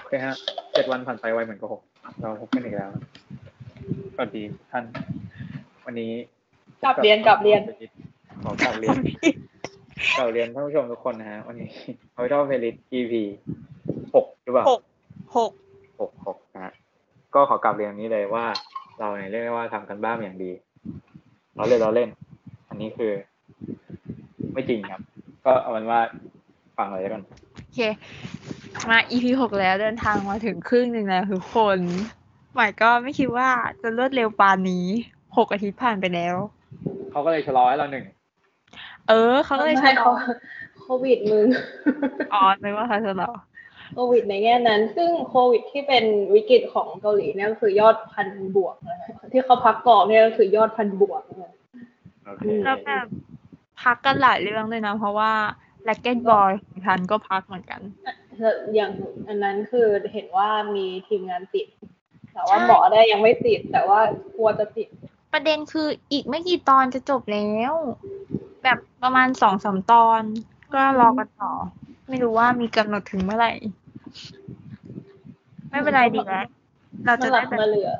โอเคฮะเจ็ดวันผ่านไปไวเหมือนกับหกเราพบกันอีกแล้วสวัสดีท่าน วันนี้กลับเรียนกลับเรียนขอกลับเรียนกลับเรียนท่านผู้ชมทุกคนนะฮะวันนี้ Vital Playlist EP หกหรือเปล่าหกหกหกหกนะฮะก็ขอกลับเรียนนี้เลยว่า เราเนี่ยเรียกได้ว่าทำกันบ้านอย่างดี เราเล่นเราเล่น อันนี้คือ ไม่จริงครับ ก็เอาเป็นว่าฟังเลยแล้วกันโอเค มา EP หกแล้วเดินทางมาถึงครึ่งหนึ่งแล้วทุกคนหมายก็ไม่คิดว่าจะรวดเร็วปานนี้หกอาทิตย์ผ่านไปแล้ว เขาก็เลยชะลอให้เราหนึ่ง เออ เขาก็เลยไม่ใช้เขาโควิดมึง อ๋อนึกว่าเขาจะรอโควิดในแง่นั้น ซึ่งโควิดที่เป็นวิกฤตของเกาหลีเนี่ยก็คือยอดพันบวกนะคะที่เขาพักกองเนี่ยก็คือยอดพันบวกนะคะโอเคแล้วแบบพักกันหลายเรื่องเลยนะ เพราะว่าแล็กเก็ตบอลของทันก็พักเหมือนกันแล้ว อย่างอันนั้นคือเห็นว่ามีทีมงานติด แต่ว่าใช่หมอได้ยังไม่ติด แต่ว่ากลัวจะติด ประเด็นคืออีกไม่กี่ตอนจะจบแล้ว แบบประมาณสองสามตอน ก็รอกันต่อ ไม่รู้ว่ามีกำหนดถึงเมื่อไหร่ ไม่เป็นไรดีแล้วเรามาจะหลัได้กแบบมาเหลือ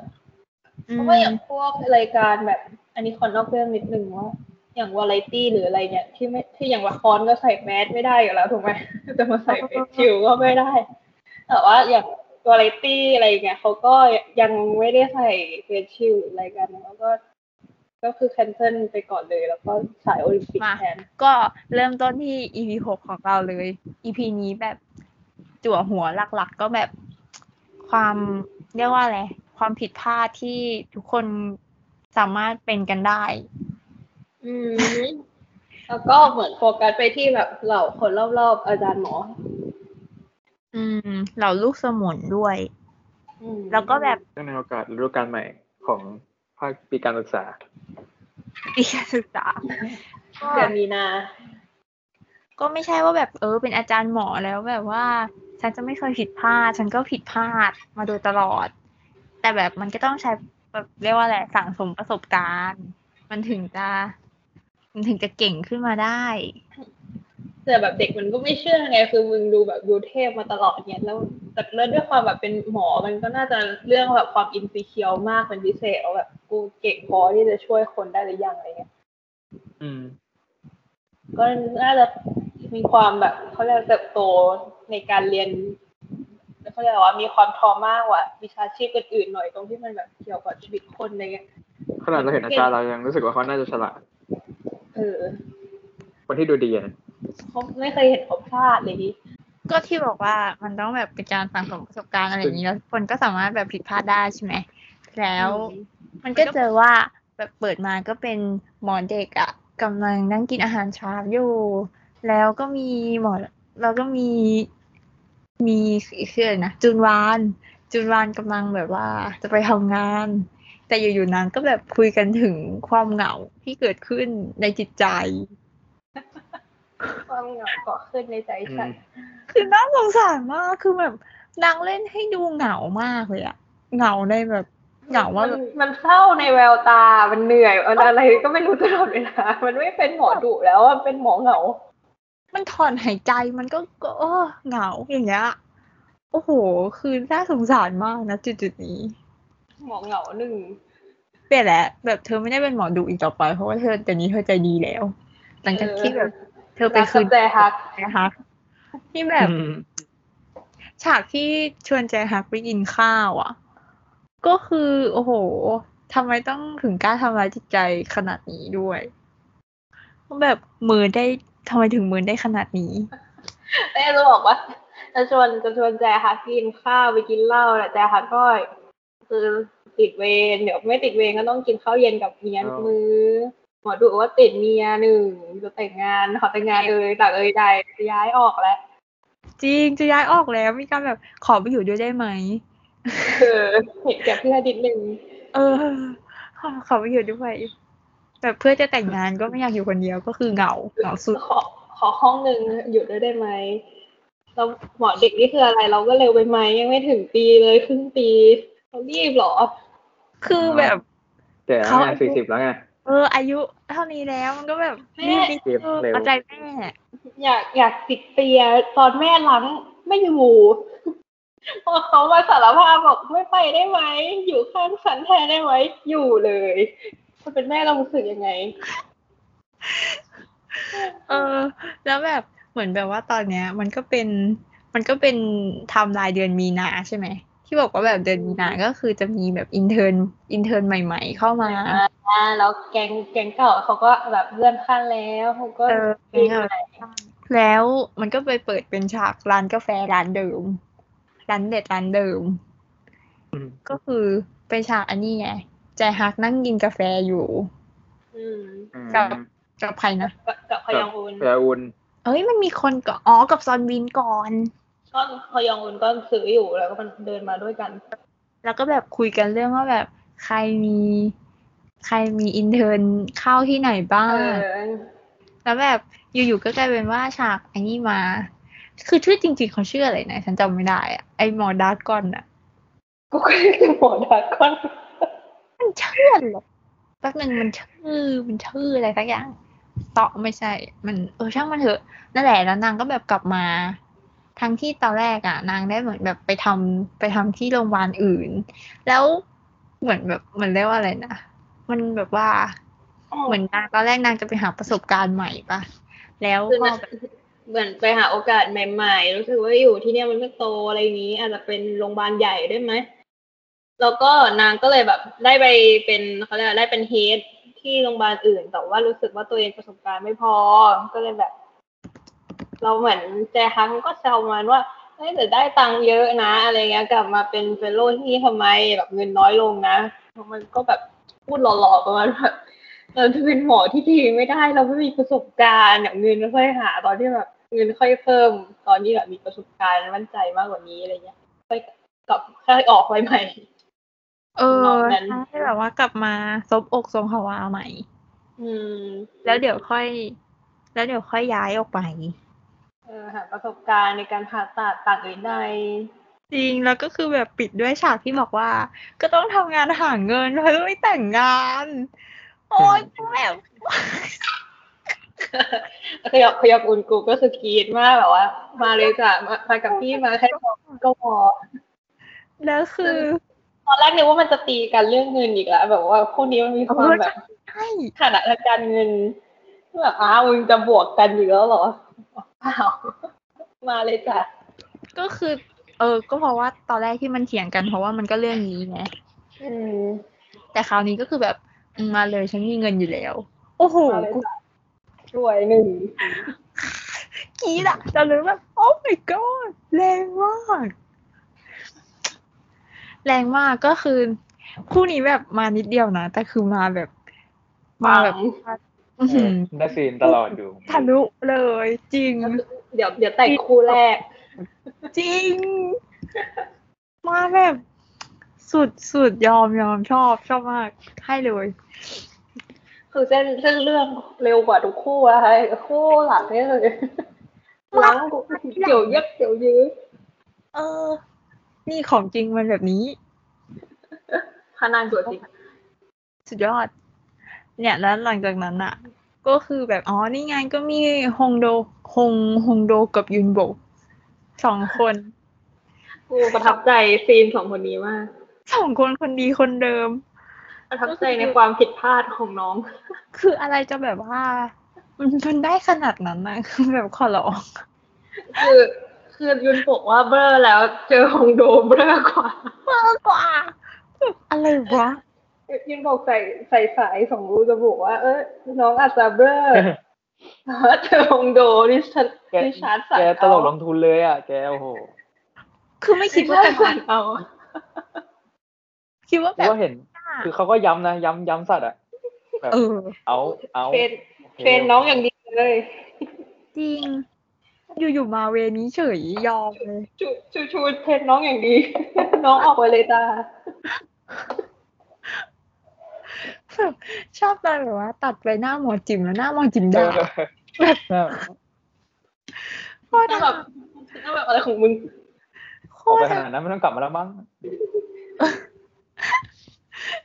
อืเพมราะว่าอย่างพวกรายการแบบ อันนี้ขอนอกเรื่องนิดนึงว่า อย่างวาไรตี้หรืออะไรเนี่ยที่ไม่ที่อย่างละครก็ใส่แมสไม่ได้อยู่แล้วถูกไหมจะมาใส่เฟซชิลก็ไม่ได้ แต่ว่าอย่างวาไรตี้อะไรเงี้ยเขาก็ยังไม่ได้ใส่เฟซชิลหรืออะไรกันแล้วก็ ก็คือแคนเซิลไปก่อนเลย แล้วก็สายโอลิมปิกมาแทนก็เริ่มต้นที่ EP หกของเราเลย EP นี้แบบจั่วหัวหลักๆ ก็แบบความเรียกว่าอะไรความผิดพลาดที่ทุกคนสามารถเป็นกันได้ อืม แล้วก็เหมือนโฟกัสไปที่แบบเหล่าคนรอบๆอาจารย์หมอ อืม เหล่าลูกสมุนด้วย อืมแล้วก็แบบเนื่องในโอกาสฤดูกาลใหม่ของภาคปีการศึกษา ปีการศึกษาเดือนมีนาก็ไม่ใช่ว่าแบบเออ เป็นอาจารย์หมอแล้วแบบว่า ฉันจะไม่เคยผิดพลาด ฉันก็ผิดพลาดมาโดยตลอด แต่แบบมันก็ต้องใช้แบบเรียกว่าอะไรสั่งสมประสบการณ์ มันถึงจะ มันถึงจะเก่งขึ้นมาได้ แต่แบบเด็กมันก็ไม่เชื่อไง คือมึงดูแบบดูเทพมาตลอดเนี่ยแล้วแต่แล้วด้วยความแบบเป็นหมอมันก็น่าจะเรื่องแบบความ insecure มากเป็นพิเศษว่าแบบกูเก่งพอที่จะช่วยคนได้หรือยังอะไรเงี้ยอืม ก็น่าจะมีความแบบเขาเรียกเติบโตในการเรียนเขาเรียกว่ามีความทอมากกว่าวิชาชีพอื่นๆหน่อยตรงที่มันแบบเกี่ยวกับชีวิตคนอะไรเงี้ยขนาดเราเห็นอาจารย์เรายังรู้สึกว่าเขาน่าจะฉลาด เออ คนที่ดูดีอะนะเขาไม่เคยเห็นเขาพลาดเลยดิก็ที่บอกว่ามันต้องแบบเป็นการสั่งสมประสบการณ์อะไรอย่างนี้แล้วคนก็สามารถแบบผิดพลาดได้ใช่ไหมแล้วมันก็เจอว่าแบบเปิดมาก็เป็นหมอเด็กอะกำลังนั่งกินอาหารเช้าอยู่ แล้วก็มีหมอแล้วก็มีมีคืออะไรนะจุนวาน จุนวานกำลังแบบว่าจะไปทำงาน แต่อยู่ๆนางก็แบบคุยกันถึงความเหงาที่เกิดขึ้นในจิตใจ ความเหงาเกาะขึ้นในใจฉัน คือน่าสงสารมากคือแบบนางเล่นให้ดูเหงามากเลยอะเหงาในแบบเหงาว่ามันแบบมันเศร้าในแววตา มันเหนื่อยมันอะไรก็ไม่รู้ตลอดเวลา มันไม่เป็นหมอดุแล้วมันเป็นหมอเหงา มันถอนหายใจมันก็ก็เออเหงาอย่างเงี้ย โอ้โห คือน่าสงสารมากนะจุดๆนี้ หมอเหงาหนึ่งเปลี่ยนแล้วแบบเธอไม่ได้เป็นหมอดูอีกต่อไป เพราะว่าเธอแต่นี้เธอใจดีแล้ว หลังจากที่แบบ เธอไปคืนรักกับใจฮักแจฮักที่แบบอืมฉากที่ชวนแจฮักไปกินข้าวอะ ก็คือ โอ้โหทำไมต้องถึงกล้าทำร้ายจิตใจขนาดนี้ด้วยแบบมือได้ทำไมถึงมือได้ขนาดนี้แม่จะบอกว่าจะชวนจะชวนแจฮักกินข้าวไปกินเหล้าแหละแจฮักก็ คือติดเวรเดี๋ยวไม่ติดเวรก็ต้องกินข้าวเย็นกับเมียทุกมือหมอดูว่าติดเมียหนึ่งจะแต่งงานขอแต่งงานเลยต่างเอ่ยใดจะย้ายออกแล้ว จริงจะย้ายออกแล้วมีการแบบขอไปอยู่ด้วยได้ไหมเออเห็นแก่เพื่อนนิดนึงเออขอขอไปอยู่ด้วยแบบเพื่อจะแต่งงานก็ไม่อยากอยู่คนเดียวก็คือเหงาเหงาสุดขอขอห้องหนึ่งอยู่ด้วยได้ไหมเราหมอเด็กนี่คืออะไรเราก็เร็วไปไหมยังไม่ถึงปีเลยครึ่งปี เขารีบเหรอ คือแบบแต่เขาไงสี่สิบแล้วไง เออ อายุเท่านี้แล้วมันก็แบบแม่รีบนิดเร็วนึงเร็วเข้าใจแม่ อยากอยากติดเปียตอนแม่ล้างไม่อยู่เขามาสารภาพบอกไม่ไปได้ไหม อยู่ข้างฉันแทนได้ไหม อยู่เลยคนเป็นแม่เรารู้สึกยังไง เออ แล้วแบบเหมือนแบบว่าตอนเนี้ย มันก็เป็น มันก็เป็นไทำลายเดือนมีนาใช่ไหม ที่บอกว่าแบบเดือนมีนาก็คือจะมีแบบ intern intern ใหม่ ๆ เข้ามาอ่าแล้วแก๊งแก๊งเก่าเขาก็แบบเลื่อนขั้นแล้วเขาก็เออปีนเออไปแล้วมันก็ไปเปิดเป็นฉากร้านกาแฟร้านเดิม ร้านเด็ดร้านเดิมอืมก็คือเป็นฉากอันนี้ไงแจฮักนั่งกินกาแฟอยู่อืมกับกับใครนะ กับกับพยองอุนเอออุนเอ้ยมันมีคนก่อนอ๋อกับซอนวินก่อน ก็พยองอุนก็ซื้ออยู่แล้วก็มันเดินมาด้วยกัน แล้วก็แบบคุยกันเรื่องว่าแบบใครมีใครมีอินเทอร์นเข้าที่ไหนบ้าเองอแล้วแบบอยู่ๆก็กลายเป็นว่าฉากไอ้นี่มา คือชื่อจริง ๆเขาชื่ออะไรนะฉันจำไม่ได้อะไอหมอดาร์กอนอะกูก็เรียกหมอดากอนมันชื่ออะไรแป๊บหนึ่งมันชื่อมันชื่ออะไรสักอย่างต่อไม่ใช่ มันเออช่างมันเถอะนั่นแหละแล้วนางก็แบบกลับมา ทั้งที่ตอนแรกอะนางได้เหมือนแบบไปทำไปทำที่โรงพยาบาลอื่น แล้วเหมือนแบบเหมือนเรียกว่าอะไรนะมันแบบว่า เหมือนนางตอนแรกนางจะไปหาประสบการณ์ใหม่ปะแล้วคือพอนะแบบเหมือนไปหาโอกาสใหม่ๆรู้สึกว่าอยู่ที่เนี่ยมันไม่โตอะไรอย่างนี้ อาจจะเป็นโรงพยาบาลใหญ่ได้ไหมแล้วก็นางก็เลยแบบได้ไปเป็นเขาเรียกอะไรได้เป็น head ที่โรงพยาบาลอื่น แต่ว่ารู้สึกว่าตัวเองประสบการณ์ไม่พอก็เลยแบบ เราเหมือนแจฮักก็แซวมันว่าเฮ้ยแต่ได้ตังค์เยอะนะอะไรเงี้ยกลับมาเป็น fellow ที่นี่ทำไมแบบเงินน้อยลงนะ มันก็แบบพูดหล่อๆประมาณแบบเราจะเป็นหมอที่ดีไม่ได้เราไม่มีประสบการณ์เนี่ยเงินไว้ค่อยหา ตอนที่แบบเงินค่อยเพิ่ม ตอนที่แบบมีประสบการณ์มั่นใจมากกว่านี้อะไรเงี้ยค่อยกลับค่อยออกไปใหม่ เออน้องนั้นใช่แบบว่ากลับมาซบอกทรงฮาวาใหม่ อืม แล้วเดี๋ยวค่อย แล้วเดี๋ยวค่อยย้ายออกไปเออ หาประสบการณ์ในการผ่าตัดต่างอื่นใดจริงแล้วก็คือแบบปิดด้วยฉากที่บอกว่า ก็ต้องทำงานหาเงินเพื่อไม่แต่งงาน โอ๊ยแบบขยับขยับอุ่นกูก็สกรีดมากแบบว่า มาเลยจ้ะมามากับพี่มาแค่ก็พอแล้วคือตอนแรกนึกว่ามันจะตีกันเรื่องเงินอีกแล้วแบบว่าคู่นี้มันมีความแบบใช่ฐานะทางการเงินแบบอ้าวมึงจะบวกกันอยู่แล้วเหรอ เปล่า มาเลยจ้ะก็คือ เออ ก็เพราะว่าตอนแรกที่มันเถียงกันเพราะว่ามันก็เรื่องนี้ไงอืมแต่คราวนี้ก็คือแบบอืมมาเลยฉันมีเงินอยู่แล้ว โอ้โหมาเลยกูจ้ะรวยหนึ่งกรีดอะจะรู้แบบโอ้ my god แรงมากแรงมากก็คือ คู่นี้แบบมานิดเดียวนะ แต่คือมาแบบ มาแบบอื้อหือ ได้ซีนตลอดอยู่ทะลุเลยจริง เดี๋ยวเดี๋ยวแต่งคู่แรก จริง มาแบบสุดสุดยอมยอมชอบชอบมาก ให้เลย คือเส้นเส้นเรื่องเร็วกว่าทุกคู่อะค่ะคู่หลังนี่เลยล้างเกี่ยวยักเกี่ยวยื้อเออ นี่ของจริงมันแบบนี้พานางตัวจริง สุดยอด เนี่ยแล้วหลังจากนั้นอะก็คือแบบอ๋อนี่ไงก็มีฮงโดฮงฮงโดกับยุนโบสองคนกูประทับใจซีนสองคนนี้มากสองคนคนดีคนเดิม ประทับใจในความผิดพลาดของน้อง คืออะไรจะแบบว่า มันมันได้ขนาดนั้นนะคือแบบขอร้องคือคือยุนบอกว่าเบลอแล้ว เจอฮงโดเบลอกว่ามากกว่าแบบอะไรวะ ยุนบอกใส่ใส่สายสองรูจะบอกว่า เออน้องอาจจะเบลอแต่ว่าเจอฮงโดดิฉันแกดิชาร์ดสันแกตลกลงทุนเลยอะ แกโอ้โห คือไม่คิดดิว่าชาจะร์ดสันเอาคิดว่าคืแบอบว่าเห็น คือเขาก็ย้ำนะ ย้ำย้ำสัตว์อะแบบเออเอาเอาเทรนเทรนน้องอย่างดีเลย จริง อยู่ๆมาเวนี้เฉยยอมเลย ชูชูชูเทรนน้องอย่างดี น้องออกไปเลยจ้า แบบชอบตอนแบบว่า ตัดไปหน้าหมอจิ๋มแล้วหน้าหมอจิ๋มเอด่าอแบบโคตรแล้วแบบแล้วแบบอะไรของมึงโคออกไปตรขนาดนั้นไม่ต้องกลับมาแล้วมั้ง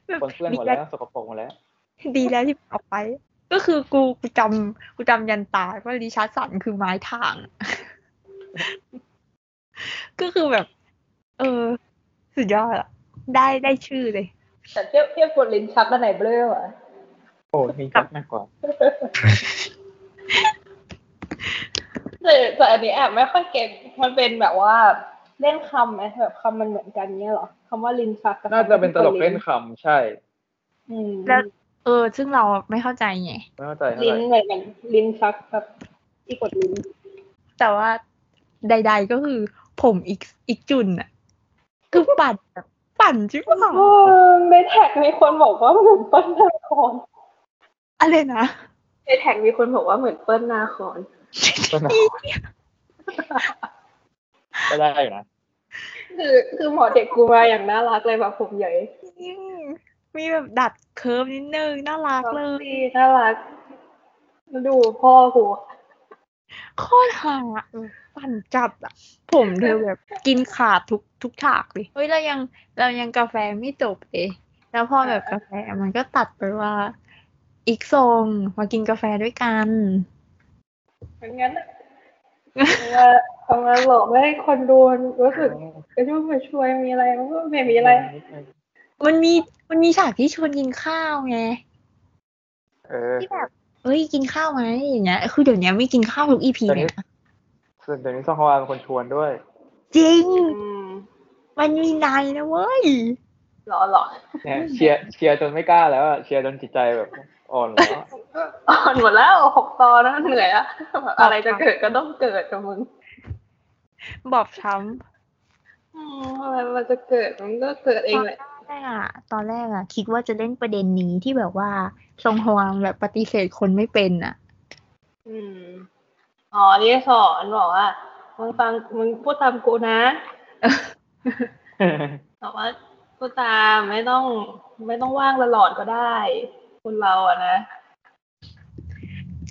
แบบคนเพื่อนหมดดีแล้วแล้วสกปรกหมดแล้ว ดีแล้วที่ออกไป ก็คือกูกูจำกูจำยันตายว่าริชาร์ดสันคือไม้ทาง ก็คือแบบ เอเออสุดยอดอะได้ได้ชื่อเลย แต่เทียบเทียบบทลิ้นชักกันไหนเบลอวะโอ้นี่ชักมากกว่าแต่แต่อันนี้แอบไม่ค่อยเก่งมันเป็นแบบว่าเล่นคำไหมแบบคำมันเหมือนกันเนี้ยเหรอคำว่าลิ้นชักกับน่าจะเป็นตลกเล่นคำใช่อืมแล้วเออ ซึ่งเราไม่เข้าใจไงไม่เข้าใจเท่าลิ้ไหนร่เหมือนกันลิ้นชักกับที่กดลิ้น แต่ว่าใด ๆก็คือผมอีกอีกจุนอะคือปั่นแบบ ปั่นใช่ไหมโอ้ในแท็กมีคนบอกว่าเหมือนเปิ้ลนาคอนอะไรนะในแท็กมีคนบอกว่าเหมือนเปิ้ลนาคอนก็น่าก็ได้อยู่นะคือคือหมอเด็กกูมาอย่างน่ารักเลยแบบผมใหญ่อืมมีแบบดัดเคิร์ฟนิดนึงน่ารักเลยดีน่ารักแล้วดูพ่อกูโคตรหาเออ ปั่นจัดอะผมเธอแบบกินขาดทุกทุกฉากเลยเฮ้ยเรายังเรายังกาแฟไม่จบเลยแล้วพอแบบกาแฟมันก็ตัดไปว่าอีกทรงมากินกาแฟด้วยกันเหมือนงั้นอะเอามาเอามาหลอกให้คนดูรู้สึกกระชุ่มกระชวยมีอะไรมันก็ไม่มีอะไร มันมีมันมีฉากที่ชวนกินข้าวไงเออที่แบบเอ้ยกินข้าวไหมอย่างเงี้ย คือเดี๋ยวนี้ไม่กินข้าวทุกอีพีตอนเลนี้ยนะ ส่วนเดี๋ยวนี้ซองฮวาเป็นคนชวนด้วย จริงอืมมันมีในนะเว้ยหรอหรอเนี่ยเชียร์เชียร์จนไม่กล้าแล้วอะเชียร์จนจิตใจแบบอ่อนแล้วอะอ่อนหมดแล้วหกตอนแล้วเหนื่อยอะอะไรจะเกิดก็ต้องเกิดกับมึงบอบช้อืมอะไรมันจะเกิดมันก็เกิดเองแหละำแรกอะตอนแรกอะคิดว่าจะเล่นประเด็นนี้ที่แบบว่าทรงฮวางแบบปฏิเสธคนไม่เป็นอะ อืมอ๋อนี่สอนบอกว่ามึงฟังมึงพูดตามกูนะบอกว่าพูดตามไม่ต้อง ไม่ต้องว่างตลอดก็ได้ คนเราอะนะ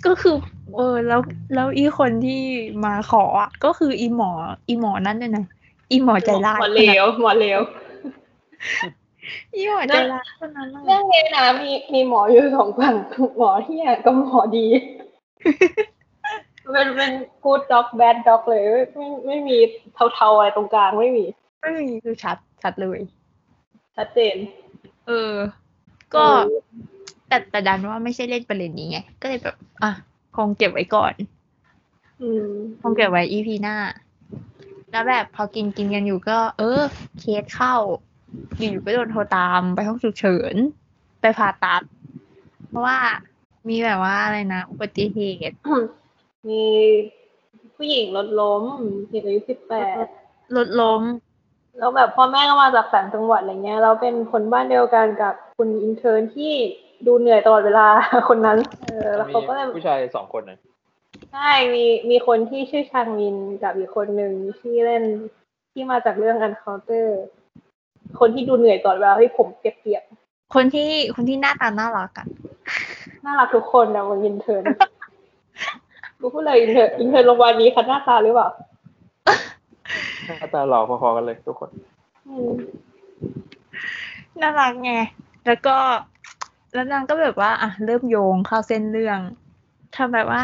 ก็คือเออแล้วแล้วอีคนที่มาขออะก็คืออีหมอ อีหมอนั่นเนี่ยนะอีหมอใจร้ายหมอเลวหมอเลวอีหมอใจร้ายคนนั้นเรื่ออะงนี้นะมีมีหมออยู่สองฝั่งหมอที่อะกับหมอดี เป็นเป็นกูดด็อกแบดด็อกเลยไม่ไม่ไม่มีเทาๆอะไรตรงกลางไม่มีไม่มีคือชัดชัดเลย ชัดเจน เออ ก็แต่แต่ดันว่าไม่ใช่เล่นประเด็นนี้ไง ก็เลยแบบ อะ คงเก็บไว้ก่อน อืมคงเก็บไว้อีพีหน้า แล้วแบบพอกินกินกันอยู่ก็ เออ เคสเข้า อยู่ๆก็โดนโทรตามไปห้องฉุกเฉิน ไปผ่าตัด เพราะว่ามีแบบว่าอะไรนะ อุบัติเหตุ มีผู้หญิงรถล้มเด็กอายุสิบแปดรถล้ม แล้วแบบพ่อแม่ก็มาจากต่างจังหวัดอะไรเงี้ยเราเป็นคนบ้านเดียวกันกับคุณอินเทอร์นที่ดูเหนื่อยตลอดเวลาคนนั้น เออแล้วมีเขาก็เลยผู้ชายสองคนนะใช่มีมีคนที่ชื่อชางมินกับอีกคนหนึ่งที่เล่นที่มาจากเรื่อง Uncounter คนที่ดูเหนื่อยตลอดเวลาที่ผมเปียกคนที่คนที่หน้าตาน่ารักอะๆน่ารักทุกคนนะมัน intern กูพูดเลย intern intern โรงพยาบาลนี้คัดหน้าตาหรือเปล่าหน้าตาหล่อพอๆกันเลยทุกคนอืมน่ารักไง แล้วก็ แล้วนางก็แบบว่า อะ เริ่มโยงเข้าเส้นเรื่องทำแบบว่า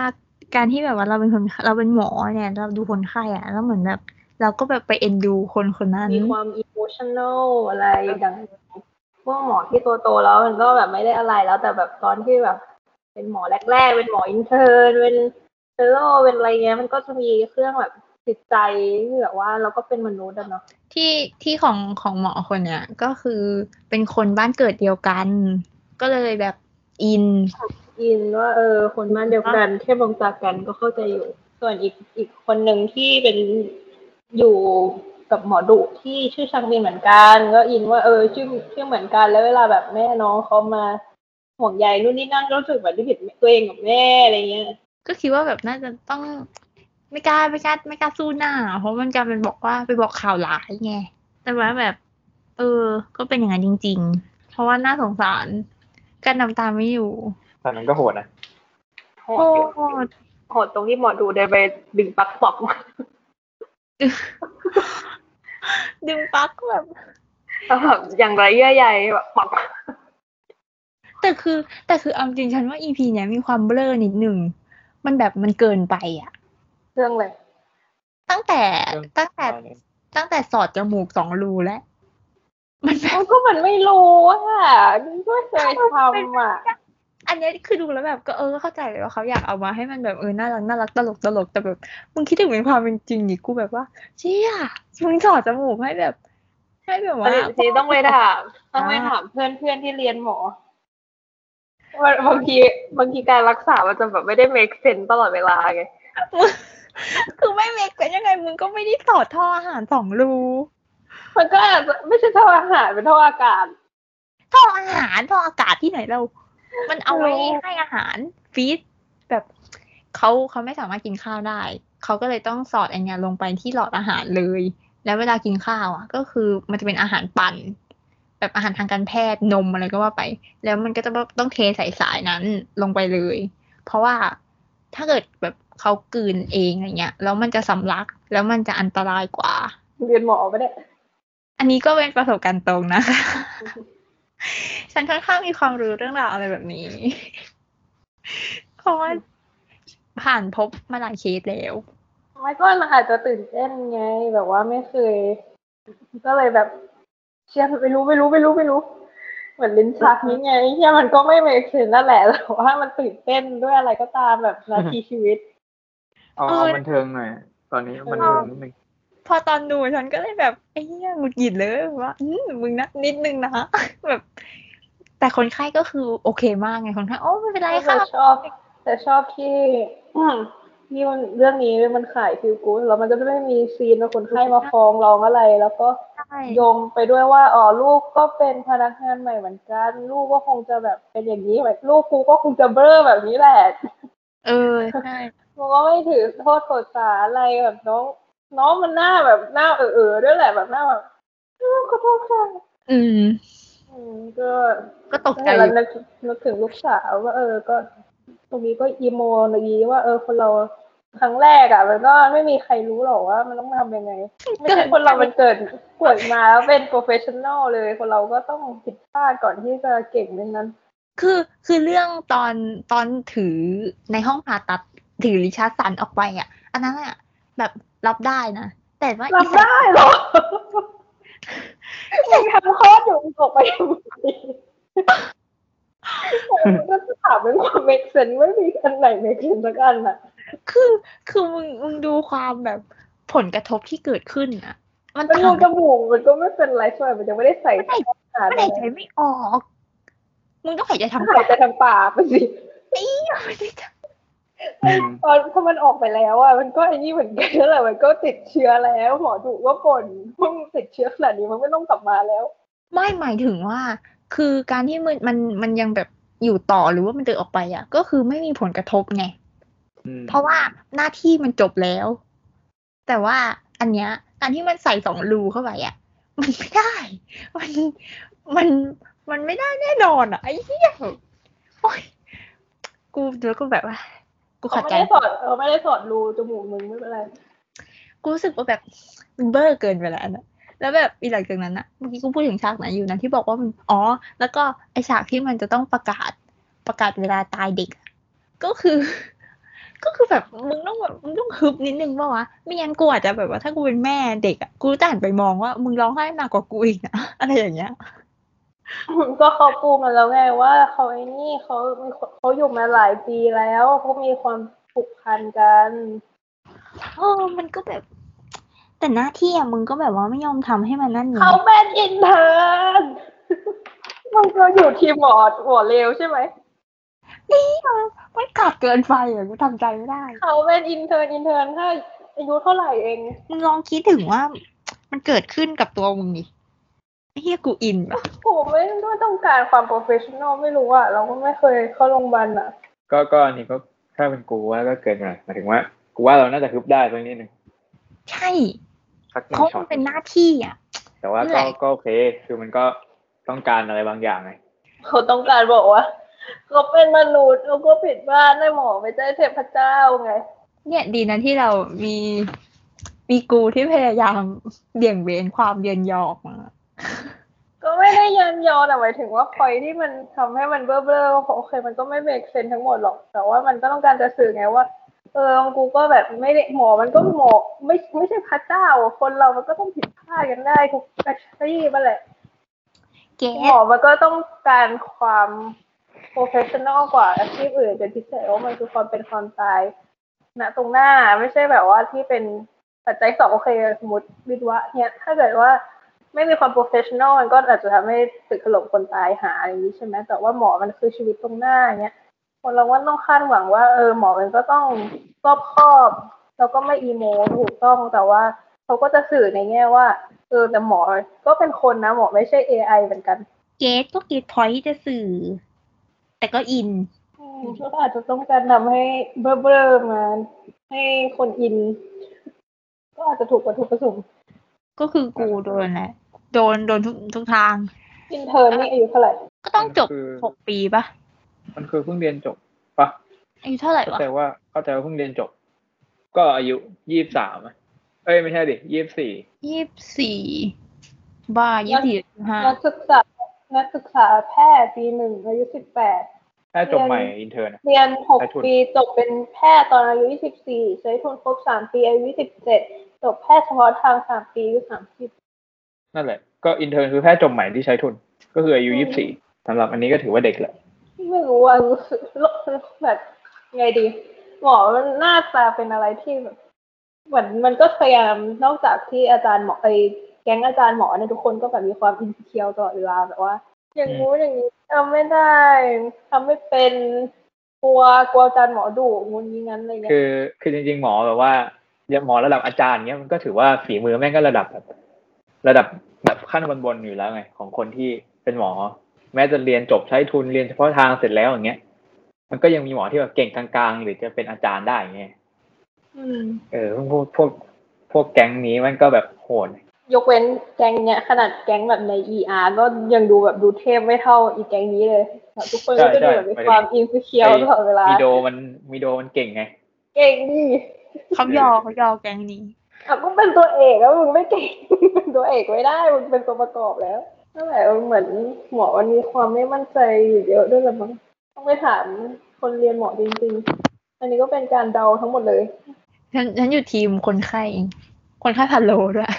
การที่แบบว่าเราเป็นคนเราเป็นหมอเนี่ย เราดูคนไข้อะแล้วเหมือนแบบ เราก็แบบไปเอ็นดูคนคนนั้น มีความ emotional อะไรดังพวกหมอที่โตๆแล้วมันก็แบบไม่ได้อะไรแล้วแต่แบบตอนที่แบบ เป็นหมอแรกๆ เป็นหมอ intern เป็น fellow เป็นอะไรเงี้ยมันก็จะมีเรื่องแบบจิตใจที่แบบว่าเราก็เป็นมนุษย์อะเนาะที่ที่ของของหมอคนเนี้ยก็คือเป็นคนบ้านเกิดเดียวกัน ก็เลยแบบอิน อินว่าเออ คนบ้านเดียวกันเทียบวงตากันก็เข้าใจอยู่ ส่วนอีกอีกคนหนึ่งที่เป็นอยู่กับหมอดุที่ชื่อชังมินเหมือนกัน ก็อินว่าเออชื่อชื่อเหมือนกัน แล้วเวลาแบบแม่น้องเขามาห่วงใยนู่นนี่นั่นก็รู้สึกแบบได้เห็นตัวเองกับแม่อะไรเงี้ย ก็คิดว่าแบบน่าจะต้องไม่กล้าไม่กล้าไม่กล้าสู้หน้า เพราะมันกลายเป็นบอกว่าไปบอกข่าวร้ายไงแต่ว่าแบบ เออ ก็เป็นอย่างนั้นจริง ๆ เพราะว่าน่าสงสารกันน้ำตาไม่อยู่ตอนนั้นก็โหดนะโหโอ้ดอยู่โหดตรงที่หมอดูเดินไปดึงปลั๊กปอกมาดึงปลั๊กแบบแล้วแบบอย่างไรเยื่อใยแบบปอกแต่คือ แต่คือเอาจริงฉันว่าอีพีเนี้ยมีความเบลอนิดหนึ่ง มันแบบมันเกินไปอะ เรื่องเลยตั้งแต่เรื่องตั้งแต่ประมาณนี้ตั้งแต่สอดจมูกสองรูแล้ว มันแบแล้บวก็มันไม่รู้อะก็เคยทำอะอันเนี้ยคือดูแล้วแบบก็เออเข้าใจเลยว่าเขาอยากเอามาให้มันแบบเออน่ารักน่ารักตลกตลกแต่แบบมึงคิดถึงเป็นความเป็นจริงดิกูแบบว่าเชี่ยมึงสอดจมูกให้แบบให้แบบว่าทีต้องไปถามต้องไปถามเพื่อนเพื่อนที่เรียนหมอ ว่าบางทีบางทีการรักษามันจะแบบไม่ได้ make sense ตลอดเวลาไงคือไม่เมกเป็นยังไงมึงก็ไม่ได้สอดท่ออาหารสองรูมันก็อาจจะไม่ใช่ท่ออาหารเป็นท่ออากาศท่ออาหารท่ออากาศที่ไหนเรา มันเอาไว้รู้ให้อาหารฟีดแบบเขาเขาไม่สามารถกินข้าวได้ เขาก็เลยต้องสอดไอเนี้ยลงไปที่หลอดอาหารเลย แล้วเวลากินข้าวอะ ก็คือมันจะเป็นอาหารปั่น แบบอาหารทางการแพทย์นมอะไรก็ว่าไป แล้วมันก็จะต้องเทใส่สายนั้นลงไปเลย เพราะว่าถ้าเกิดแบบเขากลืนเองอะไรเงี้ยแล้วมันจะสำลักแล้วมันจะอันตรายกว่า เรียนหมอไม่ได้ อันนี้ก็เป็นประสบการณ์ตรงนะคะ ฉันค่อนข้างมีความรู้เรื่องราวอะไรแบบนี้ เพราะว่าผ่านพบมาหลายเคสแล้วไม่ก็มันอาจจะตื่นเต้นไง แบบว่าไม่เคย ก็เลยแบบ เชื่อไม่รู้ไม่รู้ไม่รู้ไม่รู้ เหมือนลิ้นชักนี้ไงเชื่อมันก็ไม่ make sense นั่นแหละแต่ว่ามันตื่นเต้นด้วยอะไรก็ตามแบบนาทีชีวิตเอาเออเอาบันเทิงหน่อยตอนนี้บันเทิงนิดนึงพอตอนดูฉันก็เลยแบบไอ้เหี้ยหงุดหงิดเลยว่าอืมมึงนะนิดนึงนะแบบ แต่คนไข้ก็คือโอเคมากไงคนไข้โอ้ไม่เป็นไรแต่ค่ะชอบ แต่ชอบที่อืมที่มันเรื่องนี้มันขายฟิลกู๊ดแล้วมันจะไม่มีซีนว่าคนไข้มาฟ้องร้องอะไร แล้วก็ใช่ โยงไปด้วยว่าอ๋อลูกก็เป็นพนักงานใหม่เหมือนกัน ลูกก็คงจะแบบเป็นอย่างนี้แบบลูกกูก็คงจะเบ้อแบบนี้แหละ เออใช่กูก็ไม่ถือโทษโทษสาอะไรแบบน้อง น้องมันหน้าแบบหน้าเออเออๆด้วยแหละแบบหน้าแบบเออขอโทษค่ะอืม อืมก็ก็ตกใจแต่อเรายู่นึกนึกถึงลูกสาวว่าเออก็ ตรงนี้ก็ emo นี่ว่า เออคนเรา ครั้งแรกอะ มันก็ไม่มีใครรู้หรอกว่ามันต้องทำยังไง ไม่ใช่คนเรามันเกิดเกิดมาแล้วเป็น professional เลยคนเราก็ต้องผิดพลาดก่อนที่จะเก่งในนั้น คือคือเรื่องตอนตอนถือในห้องผ่าตัดถือริชาร์ดสันออกไปอะ อันนั้นอะแบบรับได้นะแต่ว่ารับอีสัตว์ได้เหรอยังทำคลอดอยู่ออกไปทำไมก็ถามเป็นความ make sense ไม่มีอันไหน make sense สักอันอะ คือคือมึงมึงดูความแบบผลกระทบที่เกิดขึ้นอะ มันมันทำรูจมูกมันก็ไม่เป็นไรใช่ไหมมันยังไม่ได้ใส่ไม่ได้ขนาดมันนั้หานยใจไม่ออก มึงต้องหายใจทางหายใจทางปากไปสิไม่ได้อืมตอนถ้ามันออกไปแล้วอะมันก็ไอ้นี่เหมือนกันนั่นแหละมันก็ติดเชื้อแล้วหมอดูว่าปนมึงติดเชื้อขนาดนี้มันไม่ต้องกลับมาแล้ว ไม่หมายถึงว่า คือการที่มันมันมันยังแบบอยู่ต่อหรือว่ามันเดินออกไปอะ ก็คือไม่มีผลกระทบไงอืม เพราะว่าหน้าที่มันจบแล้ว แต่ว่าอันเนี้ยการที่มันใส่สองรูเข้าไปอะ มันไม่ได้ มันมันมันไม่ได้แน่นอนอะไอ้เหี้ยโอ๊ยกูเดี๋ยวกูแบบว่า กูเขาขัดไม่ใจได้สอดเขาไม่ได้สอดรูจมูกมึงไม่เป็นไรกูรู้สึกว่าแบบมันเบอร์เกินไปแล้วนะแล้วแบบอีหลังจากนั้นอะเมื่อกี้กูพูดถึงฉากไหนอยู่นะที่บอกว่ามันอ๋อ แล้วก็ไอฉากที่มันจะต้องประกาศประกาศเวลาตายเด็กอะก็คือ ก็คือแบบมึงต้องแบบมึงต้องฮึบนิดนึงป่าวะไม่งั้นกูอาจจะแบบว่าถ้ากูเป็นแม่เด็กอะกูจะหันไปมองว่า มึงร้องไห้หนักกว่ากูอีกนะอะไรอย่างเงี้ยก็เขาปูมาแล้วไงว่าเขาไอ้นี่เขามีเขาอยู่มาหลายปีแล้วเขามีความผูกพันกันเออมันก็แบบ แต่หน้าที่อะมึงก็แบบว่าไม่ยอมทำให้มันนั่นไงเขาเป็นอินเทอร์นมันก็อยู่ทีมหมอหมอเลวใช่ไหม นี่มันขาดเกินไปอะกูทำใจไม่ได้ เขาเป็น intern intern ถ้าอายุเท่าไหร่เอง มึงลองคิดถึงว่า มันเกิดขึ้นกับตัวมึงดิไอ้เหี้ยกูอินปะผมไม่ได้ต้องการความ professional ไม่รู้อะเราก็ไม่เคยเข้าโรงพยาบาลอะก็ก็อันนี้ก็ถ้าเป็นกูว่าก็เกินไปหมายถึงว่า กูว่าเราน่าจะฮึบได้ตรงนี้หนึ่งใช่สักหนึ่เพงราะช็อมัตนเป็นหน้าที่อะ แต่ว่านั่นก็แหละก็โอเค คือมันก็ต้องการอะไรบางอย่างไงเขาต้องการบอกว่า เขาเป็นมนุษย์เขาก็ผิดพลาดได้หมอไม่ใช่เทพเจ้าไง เนี่ยดีนะที่เรามีมีกูที่พยายามเบี่ยงเบนความเย็นยอออกมา ก็ไม่ได้ยันยอแต่หมายถึงว่าพอยที่มันทำให้มันเบ้อๆว่าโอเค มันก็ไม่เบรกเซนทั้งหมดหรอก แต่ว่ามันก็ต้องการจะสื่อไงว่า เออกูก็แบบไม่ได้หมอมันก็หมอไม่ไม่ใช่พระเจ้าอะคนเรามันก็ต้องผิดพลาดกันได้ทุกอาชีพนั่นแหละเกหมอมันก็ต้องการความ professional กว่าอาชีพอื่นเป็นพิเศษว่ามันคือความเป็นความตายณตรงหน้าไม่ใช่แบบว่าที่เป็นปัจจัยสองโอเคสมมติวิทวะเนี่ยถ้าเกิดว่าไม่มีความ professional มันก็อาจจะทำให้ตึกถล่มคนตายหาอย่างนี้ใช่ไหมแต่ว่าหมอมันคือชีวิตตรงหน้าเนี่ยคนเราว่าต้องคาดหวังว่าเออหมอมันก็ต้องรอบคอบแล้วก็ไม่อีโมถูกต้องแต่ว่าเขาก็จะสื่อในแง่ว่าเออแต่หมอก็เป็นคนนะหมอไม่ใช่ AI เหมือนกัน get ก็ get point จะสื่อ แต่ก็อินอืมก็อาจจะต้องการทำให้เบ้อเบ้อๆมา ให้คนอิน ก็อาจจะถูกวัตถุประสงค์ก็คือกูโดนแหละโดนโดนทุกทุกทาง intern นี่อายุเท่าไหร่ ก็ต้องจบมันคือหกปีปะมันคือเพิ่งเรียนจบปะอายุเท่าไหร่เข้าวะใจว่าเข้าใจว่าเพิ่งเรียนจบ ก็อายุยี่สิบสามเอ้ยไม่ใช่ดิยี่สิบสี่ยี่สิบสี่บ้ายี่สิบสี่ห้านักศึกษา นักศึกษาแพทย์ปีหนึ่งอายุสิบแปดแค่จบใหม่ intern นะเรียนหกใช้ทุนปีจบเป็นแพทย์ตอนอายุยี่สิบสี่ใช้ทุนครบสามปีอายุยี่สิบเจ็ดจบแพทย์เฉพาะทางสามปีอายุสามสิบนั่นแหละก็ intern คือแพทย์จบใหม่ที่ใช้ทุน ก็คืออายุอืมยี่สิบสี่สำหรับอันนี้ก็ถือว่าเด็กแหละไม่รู้ว่ารู้สึกแบบไงดี หมอมันหน้าตาเป็นอะไรที่แบบเหมือนมันก็พยายามนอกจากที่อาจารย์หมอไอแก๊งอาจารย์หมอเนี่ยทุกคนก็แบบมีความอินเคียวตลอดเวลาแบบว่า อย่างงู้นอย่างนี้ทำไม่ได้ทำไม่เป็นกลัวกลัวอาจารย์หมอดุงูนี้งั้นอะไรเงี้ยคือคือจริง ๆ หมอแบบว่าอย่างหมอระดับอาจารย์เนี้ยมันก็ถือว่าฝีมือแม่งก็ระดับแบบระดับแบบขั้นบนๆอยู่แล้วไงของคนที่เป็นหมอ แม้จะเรียนจบใช้ทุนเรียนเฉพาะทางเสร็จแล้วอย่างเงี้ย มันก็ยังมีหมอที่แบบเก่งกลางๆ หรือจะเป็นอาจารย์ได้อย่างเงี้ยอืมเออพวกพวกพวกแก๊งนี้มันก็แบบโหด ยกเว้นแก๊งเนี้ยขนาดแก๊งแบบใน ER ก็ยังดูแบบดูเทพไม่เท่าอีแก๊งนี้เลยแบบทุกคนก็จะดูแบบมีความอินเคียวตลอดเวลามีโดมันมีโดมันเก่งไง เก่งดิเขายอเขายอแก๊งนี้อะก็เป็นตัวเอกแล้วมึงไม่เก่งเป็นตัวเอกไม่ได้มึงเป็นตัวประกอบแล้วนั่นแหละเหมือนหมอมันมีความไม่มั่นใจอยู่เยอะด้วยแหละมั้งต้องไปถามคนเรียนหมอจริงๆ อันนี้ก็เป็นการเดาทั้งหมดเลยฉันฉันอยู่ทีมคนไข้เองคนไข้พันโลด้วยเ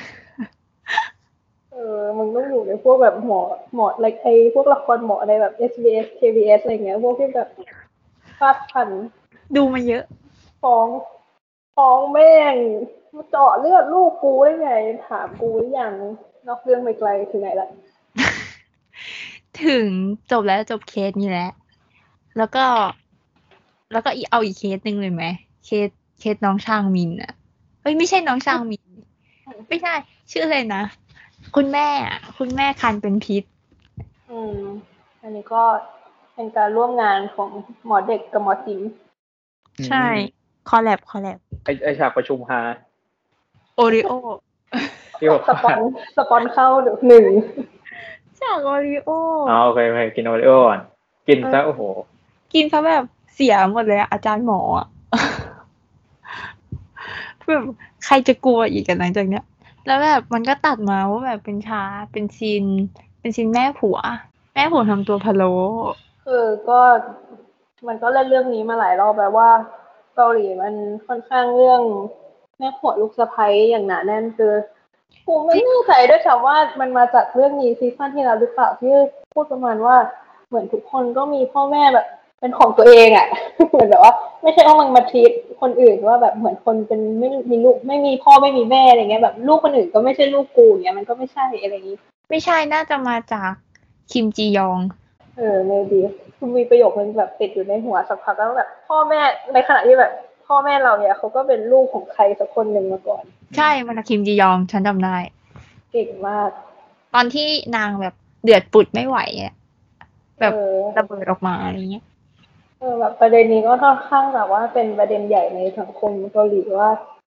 ออมึงต้องอยู่ในพวกแบบหมอหมออะไรไอพวกละครหมออะไรแบบ SBS KBS อะไรเงี้ย พวกที่แบบฟาดพัน ดูมาเยอะ ฟ้องฟ้องแม่งมาเจาะเลือดลูกกูได้ไง ถามกูหรือยังนอกเรื่องไปไกลถึงไหนละ ถึงจบแล้วจบเคสนี้แล้ว แล้วก็ แล้วก็อีเอาอีกเคสหนึ่งเลยไหมเคสเคสน้องช่างมินอะเฮ้ยไม่ใช่น้องช่างมิน ไม่ใช่ ชื่ออะไรนะ คุณแม่อะคุณแม่คันเป็นพิษ อืม อันนี้ก็เป็นการร่วมงานของหมอเด็กกับหมอจิมใช่ collab collab ไอไอฉากประชุมฮา Oreo ที่บอกสปอนสปอนเข้าหนึ่งจาก Oreo อ๋อโอเคโอเคกิน Oreo ก่อนกินซะโอ้โห กินซะแบบเสียหมดเลยอะอาจารย์หมออะแบบใครจะกลัวอีกกันหลังจากเนี้ย แล้วแบบมันก็ตัดมาว่าแบบเป็นชาเป็นซีนเป็นซีนแม่ผัว แม่ผัวทำตัวพะโล้คือก็มันก็เล่นเรื่องนี้มาหลายรอบแล้วว่าเกาหลีมันค่อนข้างเรื่องแม่ขวลูกสะใภ้อย่างหนาแน่นคือกูไม่แน่ใจด้วยซ้ำว่ามันมาจากเรื่องนี้ซีซั่นที่แล้วหรือเปล่าที่พูดประมาณว่าเหมือนทุกคนก็มีพ่อแม่แบบ เป็นของตัวเองอะ่ะเหมือนแบบว่า ไม่ใช่ว่ามันมาทีตคนอื่นว่าแบบเหมือนคนเป็นไม่มีลูกไม่มีพ่อไม่มีแม่อะไรเงี้ยแบบลูกคนอื่นก็ไม่ใช่ลูกกูอย่างเงี้ยมันก็ไม่ใช่อะไรอย่างงี้ ไม่ใช่น่าจะมาจากคิมจียอง เออเมดีคือมีประโยคนึงแบบติดอยู่ในหัวสักพักแล้วแบบพ่อแม่ในขณะที่แบบ พ่อแม่เราเนี่ยเขาก็เป็นลูกของใครสักคนหนึ่งมาก่อน ใช่มาจากคิมจียองฉันจำได้เก่งมาก ตอนที่นางแบบเดือดปุดไม่ไหวอะแบบเออระเบิดออกมาอะไรเงี้ย เออแบบประเด็นนี้ก็ค่อนข้างแบบว่าเป็นประเด็นใหญ่ในสังคมเกาหลีว่า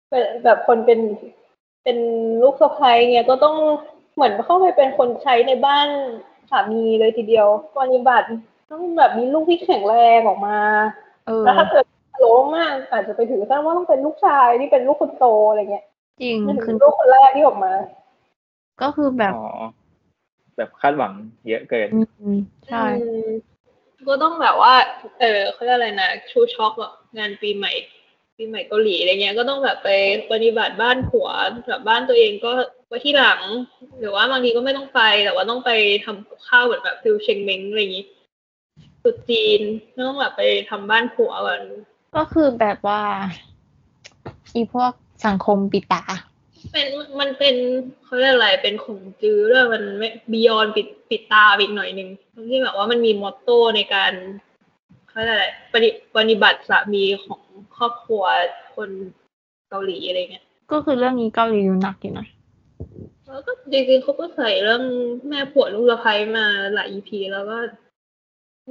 เป็นแบบคนเป็นเป็นลูกสะใภ้เนี่ยก็ต้องเหมือนเข้าไปเป็นคนใช้ในบ้านสามีเลยทีเดียวปฏิบัติต้องแบบมีลูกที่แข็งแรงออกมาเออแล้วถ้าเกิดโลมากอาจจะไปถึงขั้นว่าต้องเป็นลูกชายที่เป็นลูกคนโตอะไรเงี้ย จริงนั่นคืคืออลูกคนแรกที่ออกมา ก็คือแบบอ๋อแบบคาดหวังเยอะเกินอืมใช่อืม ก็ต้องแบบว่า เออเขาเรียกอะไรนะชูช็อกอะงานปีใหม่ ปีใหม่เกาหลีอะไรเงี้ย ก็ต้องแบบไปปฏิบัติบ้านผัวแบบบ้านตัวเองก็ไว้ที่หลัง หรือว่าบางทีก็ไม่ต้องไป แต่ว่าต้องไปทำกับข้าวแบบแบบฟิวเชงเม้งอะไรอย่างงี้ตุดจีนต้องแบบไปทำบ้านผัวก่อนก็คือแบบว่าอีพวกสังคมปิตา เป็นมันเป็นเขาเรียกอะไรเป็นของจื้อด้วยมันไม่บียอนปิดปิดตาไปอีกหน่อยนึงที่แบบว่ามันมีมอตโต้ในการเขาเรียกอะไรปฏิปฏิบัติสามีของครอบครัวคนเกาหลีอะไรเงี้ยก็คือเรื่องนี้เกาหลีดูหนักอยู่นะแล้วก็จริงๆเขาก็ใส่เรื่องแม่ผัวลูกสะใภ้มาหลายอีพีแล้วก็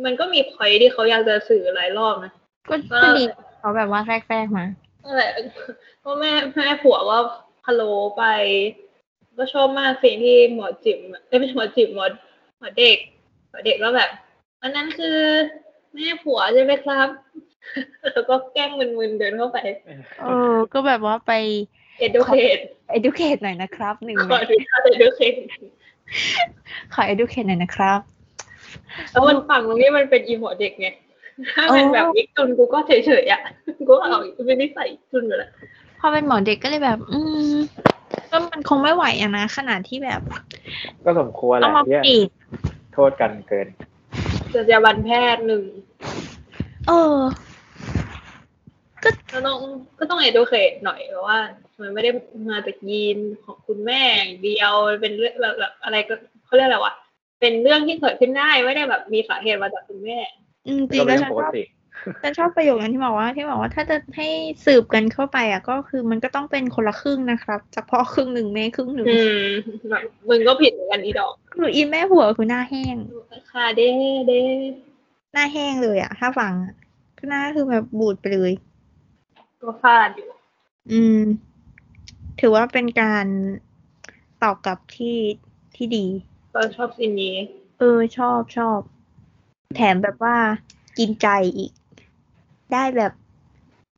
มันก็มีพอยที่เขาอยากจะสื่อหลายรอบนะก็ก็ก็ดีเขาแบบว่าแทรกๆมานั่นแหละก็แม่แม่ผัวก็ พะโลไป ก็ชอบมากสิ่งที่หมอจิ๋มอะเอ้ยไม่ใช่หมอจิ๋มหมอหมอเด็กหมอเด็กก็แบบอันนั้นคือแม่ผัวใช่ไหมครับ แล้วก็แกล้งมึนๆเดินเข้าไปเออก็แบบว่าไป educate educate หน่อยนะครับหนึ่งขออนุญาต educate ขอ educate หน่อยนะครับแล้วมันฟังตรงนี้มันเป็นอีหมอเด็กไงถ้าเป็นแบบวิกตุนกูก็เฉยๆอะกูก็เอาเป็นนิสัยตุนอยู่แล้วพ อเป็นหมอเด็กก็เลยแบบ อืมก็มันคงไม่ไหวอะนะขนาดที่แบบ ก็สมควรแหต้องละมาที่ปิดโทษกันเกิน จรรยาบรรณแพทย์หนึ่งเออ ก็ต้องก็ต้อง educate หน่อยเพราะว่า มันไม่ได้มาจากยีนของคุณแม่อย่างเดียวมันเป็นเรื่องแบบแบบอะไรก็เขาเรียกอะไรวะเป็นเรื่องที่เกิดขึ้นได้ไม่ได้แบบมีสาเหตุมาจากคุณแม่ อืมจริก็งเป็แล้นวเรื่อฉังนปกชอบติ ฉันชอบประโยคนั้นที่บอกว่าที่บอกว่าถ้าจะให้สืบกันเข้าไปอะ ก็คือมันก็ต้องเป็นคนละครึ่งนะครับจากพ่อครึ่งหนึ่งแม่ครึ่งหนึ่งอืมแบบมึงก็ผิดเหมือนกันอีดอกคืออีแม่หัวคือหน้าแห้งค่ะเด้เด้หน้าแห้งเลยอะ ถ้าฟังอะก็หน้าคือแบบบูดไปเลยก็ฟาดอยู่ อืม ถือว่าเป็นการตอบกลับที่ที่ดีก็ชอบซีนนี้ เออชอบชอบ แถมแบบว่ากินใจอีก ได้แบบ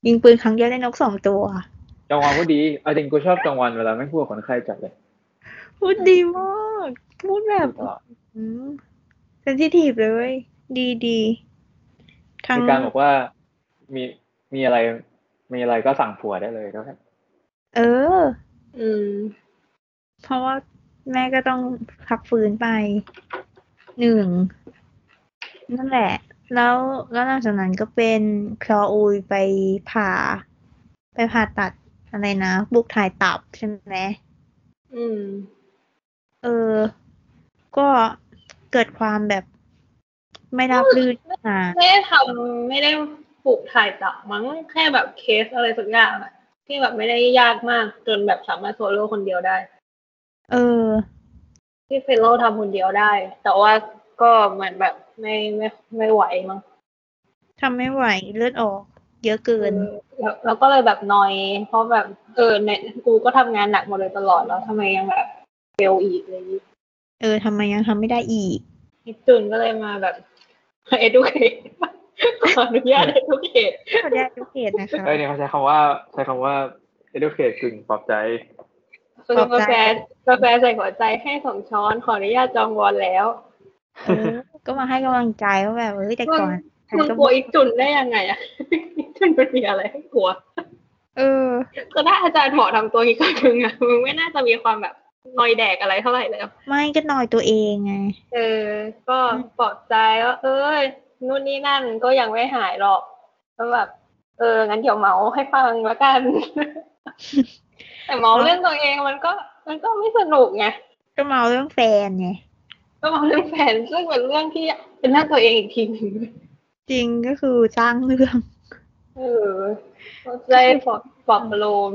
ยิงปืนครั้งเดียวได้นกสองตัวจองวันพูดดีเอาจริงกูชอบจองวันเวลาไม่พูดกับคนไข้จัดเลย พูดดีมาก พูดแบบตลอดอืมเซนซิทีฟเลย ดีดีทั้งมีการบอกว่ามีมีอะไร มีอะไรก็สั่งผัวได้เลยก็ได้เออ อืม เพราะว่าแม่ก็ต้องพักฟื้นไปหนึ่งนั่นแหละ แล้วแล้วหลังจากนั้นก็เป็นคลออุยไปผ่า ไปผ่าตัดอะไรนะบุกถ่ายตับใช่ไหมอืม เออ ก็เกิดความแบบไม่รับรื่นมาไม่ได้ทำไม่ได้ปลูกถ่ายตับมั้งแค่แบบเคสอะไรสักอย่างอะที่แบบไม่ได้ยากมากจนแบบสามารถโซโล่คนเดียวได้ เออ ที่เฟลโลทำคนเดียวได้ แต่ว่า ก็เหมือนแบบไม่ไม่ไม่ไหวมั้งทำไม่ไหวเลือดออก เยอะเกินเออแล้วแล้วก็เลยแบบนอย เพราะแบบเออในกูก็ทำงานหนักมาเลยตลอดแล้วทำไมยังแบบเฟลอีกอะไรอย่างงี้เออทำไมยังทำไม่ได้อีกพี่จุนก็เลยมาแบบ educate ขออนุญาต educate ขออนุญาตทุกเขตนะคะเอ้ยเนี่ยเขาใช้คำว่าใช้คำว่า educate กึ่งปลอบใจคือกาแฟกาแฟใส่หัวใจให้สองช้อนขออนุญาตจองวอนแล้ว เออ ก็มาให้กำลังใจว่าแบบเอ้ยแต่ก่อนฉันมึงก็กลัวอีกจุนได้ยังไงอะอีกจุนมันมีอะไรให้กลัว เออ ก็ถ้าอาจารย์หมอทำตัวอีกคนนึงอะมึงไม่น่าจะมีความแบบนอยแดกอะไรเท่าไหร่เลยไม่ก็นอยตัวเองไง เออ ก็ปลอบใจว่าเอ้ยนู่นนี่นั่นก็ยังไม่หายหรอกก็แบบ เออ งั้นเดี๋ยวเมาให้ฟังแล้วกัน แต่เมาเรื่องตัวเองมันก็ มันก็ไม่สนุกไง ก็เมาเรื่องแฟนไง ก็เมาเรื่องแฟนซึ่งเป็นเรื่องที่เป็นเรื่องตัวเองอีกทีหนึ่งจริงก็คือสร้างเรื่อง เออก็ได้ปลอบปลอบประโลม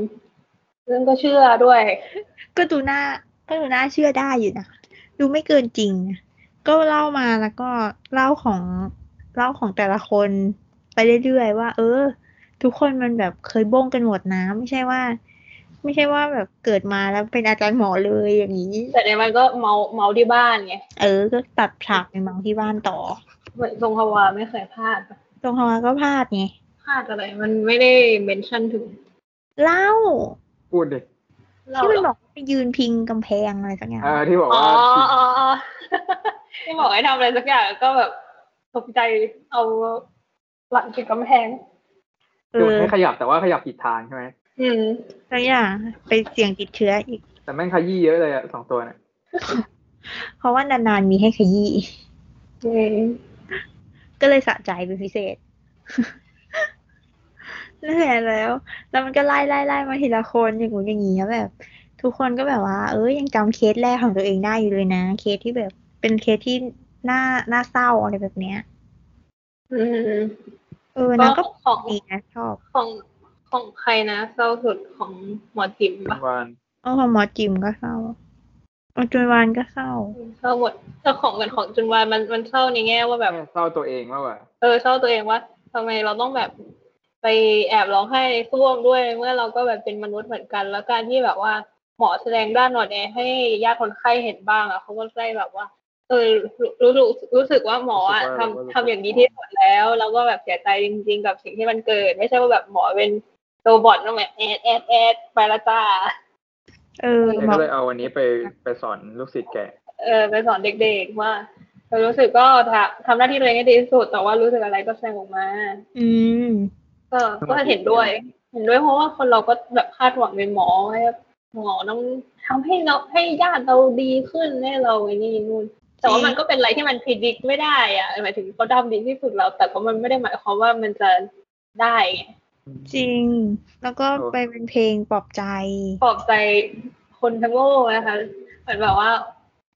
เรื่องก็เชื่อด้วย ก็ดูน่าก็ดูน่าเชื่อได้อยู่นะดูไม่เกินจริงนะก็เล่ามาแล้วก็เล่าของเล่าของแต่ละคนไปเรื่อยๆว่า เออ ทุกคนมันแบบเคยบ้งกันหมดนะ ไม่ใช่ว่า ไม่ใช่ว่าแบบเกิดมาแล้วเป็นอาจารย์หมอเลยอย่างนี้ แต่ในมันก็เมาเมาที่บ้านไงเออ ก็ตัดฉากไปเมาที่บ้านต่อเหมือนทรงฮวาไม่เคยพลาดตรงฮาวาก็พลาดไงพลาดอะไรมันไม่ได้เมนชั่นถึงเล่าพูดดิเราที่มันหรบอกไปยืนพิงกำแพงอะไรสักอย่างเออที่บอกอ๋อว่าอ๋ออ๋อที่บอกให้ทำอะไรสักอย่างก็แบบตกใจเอาหลังติดกำแพงเอคืออให้ขยับแต่ว่าขยับผิดทางใช่ไหม อืมสักอย่างไปเสี่ยงติดเชื้ออีก แต่แม่งขยี้เยอะเลยอะสองตัวเนี่ยเพราะว่านานๆมีให้ขยี้อืมก็เลยสะใจเป็นพิเศษนั่นแหละแล้ว แล้วมันก็ไล่ไล่ไล่มาทีละคนอย่างงู้นอย่างงี้แล้วแบบ ทุกคนก็แบบว่า เอ้ยยังจำเคสแรกของตัวเองได้อยู่เลยนะ เคสที่แบบเป็นเคสที่น่าน่าเศร้าอะไรแบบเนี้ย อืมเออนั่นก็ของดีนะชอบของ ของใครนะเศร้าสุดของหมอจิ๋มปะวันเออของหมอจิมก็เศร้าเออจุนวานก็เศร้าเศร้าหมดแต่ของกันของจุนวานมันมันเศร้าในแง่ว่าแบบเศร้าตัวเองมากกว่าเออเศร้าตัวเองว่าทำไมเราต้องแบบไปแอบร้องไห้ในส้วมด้วยเมื่อเราก็แบบเป็นมนุษย์เหมือนกัน แล้วการที่แบบว่าหมอแสดงด้านอ่อนแอให้ญาติคนไข้เห็นบ้างอะเขาก็ได้แบบว่า เออรู้รู้รู้สึกว่าหมออะทำทำอย่างดีที่สุดแล้ว แล้วก็แบบเสียใจจริง ๆ กับสิ่งที่มันเกิด ไม่ใช่ว่าแบบหมอเป็น โรบอทต้องแบบแอดแอดแอดไปละจ้าเออเอหมอก็เลยเอาวันนี้ไปไปสอนลูกศิษย์แกเออไปสอนเด็กๆว่าเออรู้สึกก็ทำทำหน้าที่ตัวเองให้ดีที่สุดแต่ว่ารู้สึกอะไรก็แสดงออกมา อืมก็ก็เห็นด้วย เห็นด้วยเพราะว่าคนเราก็แบบคาดหวังในหมอให้หมอต้องทำให้เราให้ญาติเราดีขึ้นให้เราไอ้นี่นู่นแต่ว่ามันก็เป็นอะไรที่มันพิจิตไม่ได้อะหมายถึงเขาทำดีที่สุดแล้วแต่ก็มันไม่ได้หมายความว่ามันจะได้ไง จริง แล้วก็ไปเป็นเพลงปลอบใจ ปลอบใจคนทั้งโลกนะคะเหมือนแบบว่า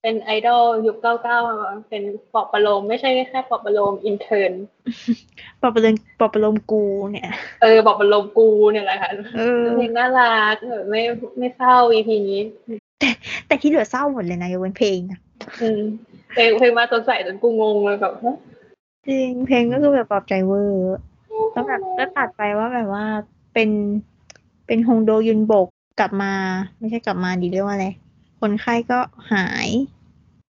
เป็นไอดอลยุคเก้าเก้าเป็นปลอบประโลมไม่ใช่แค่ปลอบประโลม internปลอบประโลมปลอบประโลมกูเนี่ย เออปลอบประโลมกูเนี่ยแหละค่ะเออเพลงน่ารักเออไม่ไม่เศร้า EP นี้แต่ที่เหลือเศร้าหมดเลยนะยกเว้นเพลงนะอืมเพลงเพลงมาสดใสจนกูงงเลยแบบฮะจริงเพลงก็คือแบบปลอบใจเวอร์ แล้วแบบก็ตัดไปว่าแบบว่าเป็นเป็นฮงโดยุนบกกลับมา ไม่ใช่กลับมาดีเรียกว่าอะไรคนไข้ก็หาย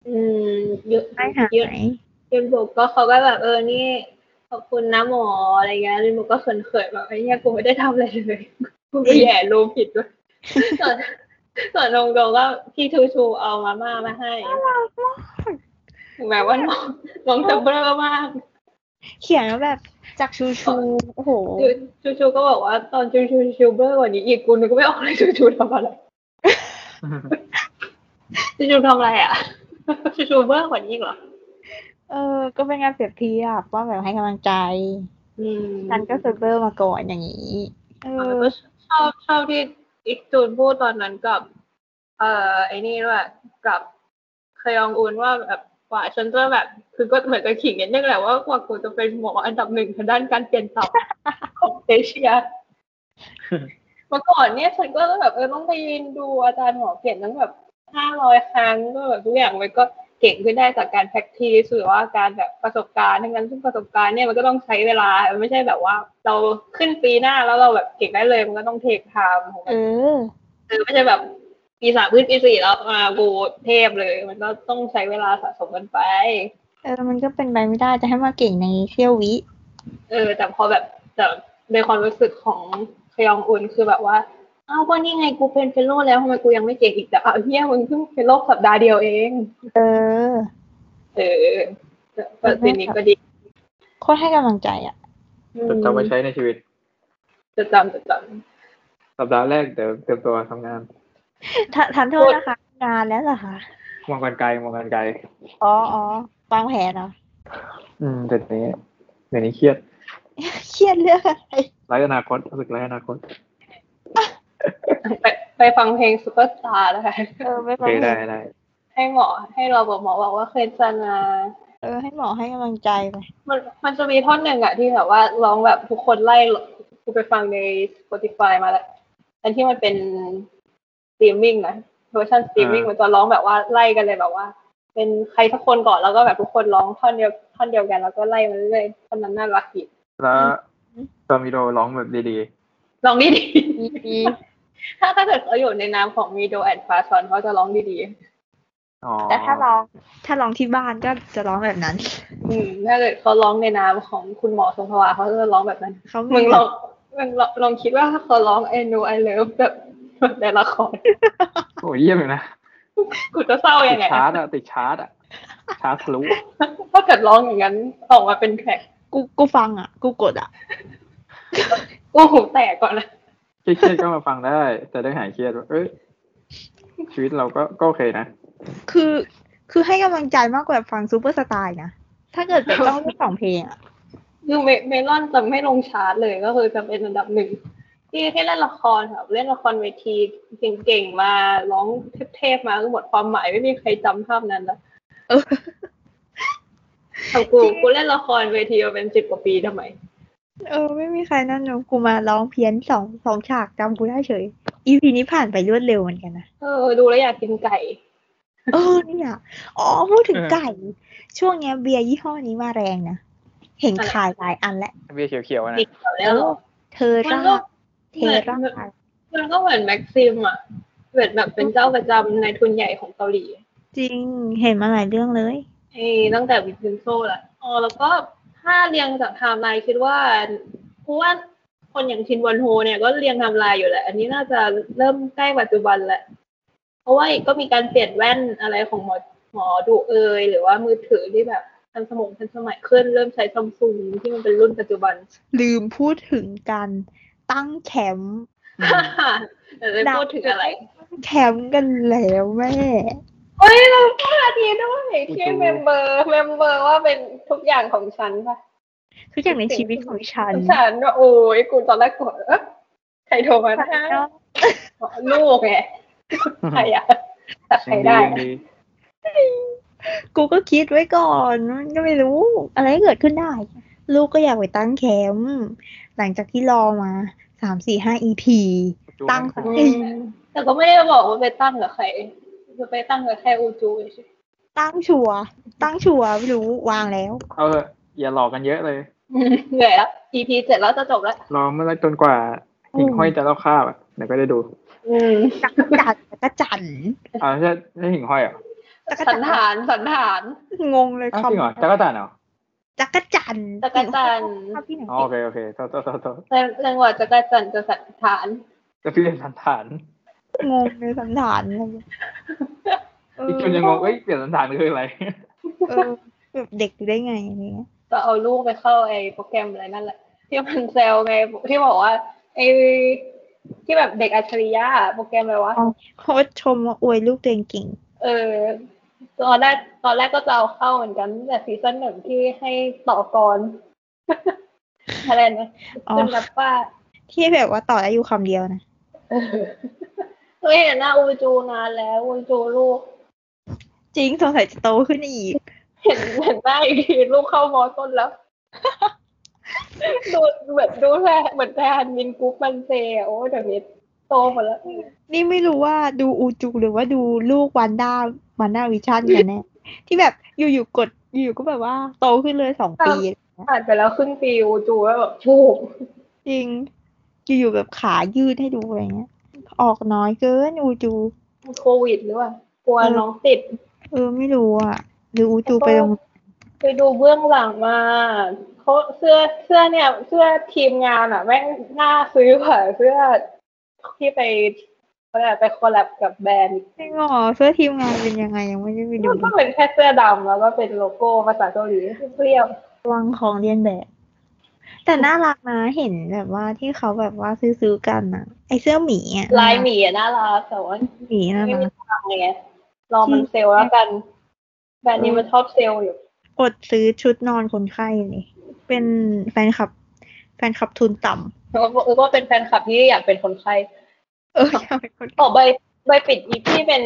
อืมเยอะไข้หาเยอะยยืนบอกก็เขาก็แบบเออนี่ขอบคุณนะหมออะไรเงี้ยยืนบอกก็เขินๆแบบไอ้เนี่ยกูไม่ได้ทำอะไรเลยกูไปแย่รูมผิดด้วยส่วนส่วนนงโดก็พี่ทูชูเอามาม่ามาให้ถึงแม้ว่าน้องน้องจะเบลอมากเขียนว่าแบบ จากชูชูโอ้โหชูชูก็บอกว่าตอนชูชูชูเบลอกว่านี้อีกกูนึกก็ไม่ออกเลยชูชูทำอะไรชูชูทำอะไรอะชูชูเบลอกว่านี้อีกเหรอเออ ก็เป็นงานเปรียบเทียบว่าแบบให้กำลังใจอืมฉันก็เซอร์เบอร์มาก่อนอย่างนี้เออเออชอบชอบที่อีกจูนพูดตอนนั้นกับ เอ่อไอ้นี่ด้วยกับเคยองอุนว่าแบบ กว่าฉันจะแบบคือก็เหมือนกับขิงนิดนึงแหละว่ากว่ากูจะเป็นหมออันดับหนึ่งทางด้านการเปลี่ยนตับของเอเชียเมื่อก่อนเนี่ยฉันก็แบบเออต้องไปยืนดูอาจารย์หมอเปลี่ยนตั้งแบบห้าร้อยครั้งก็แบบทุกอย่างมันก็เก่งขึ้นได้จากการแพ็กทีสหรือว่าการแบบประสบการณ์ทั้งนั้นซึ่งประสบการณ์เนี่ยมันก็ต้องใช้เวลามันไม่ใช่แบบว่า เราขึ้นปีหน้าแล้วเราแบบเก่งได้เลยมันก็ต้องเทคไทม์ของมันเออคือไม่ใช่แบบ ปีสามขึ้นปีสี่แล้วมากูเทพเลย มันก็ต้องใช้เวลาสะสมกันไป เออ มันก็เป็นไปไม่ได้จะให้มาเก่งในเสี้ยววิ เออ แต่พอแบบแต่ในความรู้สึกของคยองอุนคือแบบว่าอ้าวก็นี่ไงกูเป็น fellow แล้วทำไมกูยังไม่เก่งอีกแต่อ้าวเหี้ยมึงเพิ่ง fellow สัปดาห์เดียวเอง เออ เออแต่สิ่งนี้ก็ดีโคตรให้กำลังใจอะจะจำไว้ใช้ในชีวิต จะจำจะจสัปดาห์แรกเดี๋ยวเตรียมตัวทำงาน ทาทันโทษนะคะ งานแล้วเหรอคะมองกันไกลมองกันไกลอ๋ออ๋อวางแผนเหรออืมแต่นี้เดี๋ยวนี้เครียด เครียดเรื่องอะไรไร้อนาคตรู้สึกไร้อนาคตำไปไปฟังเพลงซูเปอร์สตาร์นะคะเออไม่โอฟังเคเพลได้งได้ให้หมอให้เราบอกหมอบอกว่าเคยจันมาเออให้หมอให้กำลังใจไปมันมันจะมีท่อนหนึ่งอะที่แบบว่าร้องแบบทุกคนไล่กูไปฟังใน Spotify มาแล้วอันที่มันเป็นสต รีมมิ่งนะเวอร์ชันสตรีมมิ่งมันจะร้องแบบว่าไล่กันเลยแบบว่า เป็นใครสักคนก่อนแล้วก็แบบทุกคนร้องท่อนเดียวท่อนเดียวกันแล้วก็ไล่มาเรื่อยๆท่อนนั้นน่ารักดีแล้วตอมิโดร้องแบบดีร้องดีดีดีๆถ้าถ้าเกิดเขาอยู่ในนามของมีโด and ฟาซอนเขาจะร้องดีๆอ๋อแต่ถ้าร้องถ้าร้องที่บ้านก็จะร้องแบบนั้นๆอืมถ้าเกิดเขาร้องในนามของคุณหมอทรงพวาเขาจะร้องแบบนั้นเขามึมีงลองมึงลองลองคิดว่าถ้าเขาร้อง I know I love แบบแบบ ในละครโอ้ยเยี่ยมเลยนะกูจะเศร้าติยัดงไงชาร์ตอะติดชาร์ตอะชาร์ตทะลุอะถ้าเกิดร้องอย่างนั้นออกมาเป็นแท็กกูกูฟังอะ กูกดอะ กูหูแตกก่อนนะเครียดๆก็มาฟังได้ แต่ได้หายเครียดว่าเอ้ยชีวิตเราก็ก็โอเคนะ คือคือให้กำลังใจมากกว่าฟังซูเปอร์สตาร์นะ ถ้าเกิดเป็นต้องเลือกสองเพลงอะคือเมเมลอนจะไม่ลงชาร์ตเลยก็คือจะเป็นอันดับหนึ่ง ที่ให้เล่นละครครับเล่นละครเวทีเก่งๆมาร้องเทพๆมาคือหมดความหมายไม่มีใครจำภาพนั้นแล้วเออแต่กูกูเล่นละครเวทีมาเป็นสิบกว่าปีทำไม เออ ไม่มีใครนั่นหนูกูมาร้องเพี้ยนสองสองฉากจำกูได้เฉย อีพีนี้ผ่านไปรวดเร็วเหมือนกันนะเออ ดูแล้วอยากกินไก่ เออเนี่ยอ๋อพูดถึงไก่ ช่วงเนี้ยเบียร์ยี่ห้อนี้มาแรงนะ เห็นอะไรขายหลายอันแล้วเบียร์เขียวๆนะดิบแล้วเหรอเธ อมันร่าก็เทร่ามันก็เหมือนแม็กซิมอะเหมือนแบบเป็นเจ้าประจำในทุนใหญ่ของเกาหลี จริงเห็นมาหลายเรื่องเลยไอ้ตั้งแต่วินเซนโซแหละอ๋อแล้วก็ถ้าเรียงจากไทม์ไลน์คิดว่าเพราะว่าคนอย่างชินวันโฮเนี่ยก็เรียงไทม์ไลน์อยู่แหละ อันนี้น่าจะเริ่มใกล้ปัจจุบันแหละ เพราะว่าก็มีการเปลี่ยนแว่นอะไรของหมอหมอดูเอยหรือว่ามือถือที่แบบทันสมองทันสมัยขึ้นเริ่มใช้ซัมซุงที่มันเป็นรุ่นปัจจุบัน ลืมพูดถึงการ ตั้งแคมป์แต่จะพูดถึงอะไร แคมป์กันแล้วแม่เฮ้ยเราพูดอาทีด้วยที่เมมเบอร์เมมเบอร์ว่าเป็นทุกอย่างของฉันป่ะทุกอย่างในชีวิตของฉัน ฉันว่าโอ้ยกูตอนแรกกดเอ๊ะใครโทรมานะลูกไงใครอะแต่ใครยังดีได้ยังดีกูก็คิดไว้ก่อนมันก็ไม่รู้ อะไรเกิดขึ้นได้ ลูกก็อยากไปตั้งแคมป์ หลังจากที่รอมาสามสี่ห้า EP ตั้งสักอืทีมแต่ก็ไม่ได้บอกว่าไปตั้งกับใครจะไปตั้งกับแค่อูจูใช่ตั้งชัวร์ตั้งชัวร์ไม่รู้วางแล้ว เอาเถอะอย่าหลอกกันเยอะเลยเหนื่อยแล้ว EP เสร็จแล้วจะจบแล้วรอเมื่อไรจนกว่าหิ่งห้อยจะเล่าคาบอะเดี๋ยวก็ได้ดูอืมจักรจันทร์จักรจันทร์อ่าใช่ใช่หิ่งห้อยเหรอจักรสัจันนทร์ฐานสันฐานงงเลยอ้าวคำจริงเหรอจักรจันทร์เหรอ จักรจันทร์จักรจันทร์ภาพที่ไหนอ๋อโอเคโอเคโทษโทษโทษโทษจังหวะจักรจันทร์จะสันฐาน จะพี่เรียนสันฐานงงเลยสันฐานอะไรอย่างเงี้ยเอออีกคนยังงงเอ้ยเปลี่ยนสันฐานคืออะไรเออแบบเด็กอยู่ได้ไงอะไรเงี้ยก็เอาลูกไปเข้าไอ้โปรแกรมอะไรนั่นแหละที่มันแซวไงที่บอกว่าไอ้ที่แบบเด็กอัจฉริยะอะโปรแกรมอะไรวะโค้ชชมว่าอวยลูกตัวเองเก่ง เออ ตอนแรกตอนแรกก็จะเอาเข้าเหมือนกัน แต่ซีซั่นหนึ่งที่ให้ต่อกรอะไรนะอ๋อเป็นแบบว่าที่แบบว่าต่อได้อยู่คำเดียวนะเออเฮ้ยเห็นหน้าอูจูนานแล้วอูจูลูก จริงสงสัยจะโตขึ้นอีก เห็นเห็นหน้าอีกทีลูกเข้ามอต้นแล้วดูเหมือนดูแทนเหมือนแทนมินกุ๊กมันเซอะโอ้ยเดี๋ยวนี้ โตหมดแล้ว นี่ไม่รู้ว่าดูอูจูหรือว่าดูลูกวันด้าวันด้าวิชั่นกันแน่ที่แบบอยู่ๆกดอยู่ๆก็แบบว่าโตขึ้นเลยสองปีผ่านไปแล้วครึ่งปีอูจูแล้วแบบชูกจริงอยู่ๆแบบขายืดให้ดูอะไรเงี้ย ออกน้อยเกินอูจูโควิดหรือเปล่ากลัวน้องติด เออไม่รู้อะ หรืออูจูไปโรงไปดูเบื้องหลังมาเขาเสื้อเสื้อเนี่ย เสื้อทีมงานอะ แม่งน่าซื้อกว่าเสื้อ ที่ไปเขาเรียกอะไรไปคอลแลบกับแบรนด์จริงเหรอเสื้อทีมงานเป็นยังไงยังไม่ได้ไปดูมันก็เป็นแค่เสื้อดำแล้วก็เป็นโลโก้ภาษาเกาหลีเปรี้ยววังของเรียนแบบ แต่น่ารักนะเห็นแบบว่าที่เขาแบบว่าซื้อๆกันอะไอเสื้อหมีอะลายหมีอะน่ารักแต่ว่าหมีน่าไม่รัมีกตังค์ไงรอมันเซลล์แล้วกันแบรนด์นี้มันชอบเซลล์อยู่อดซื้อชุดนอนคนไข้เลยเป็นแฟนคลับ แฟนคลับทุนต่ำ แล้วก็เออก็เป็นแฟนคลับที่อยากเป็นคนไข้เอออยากเป็นคนออกใบใบปิดอีที่เป็น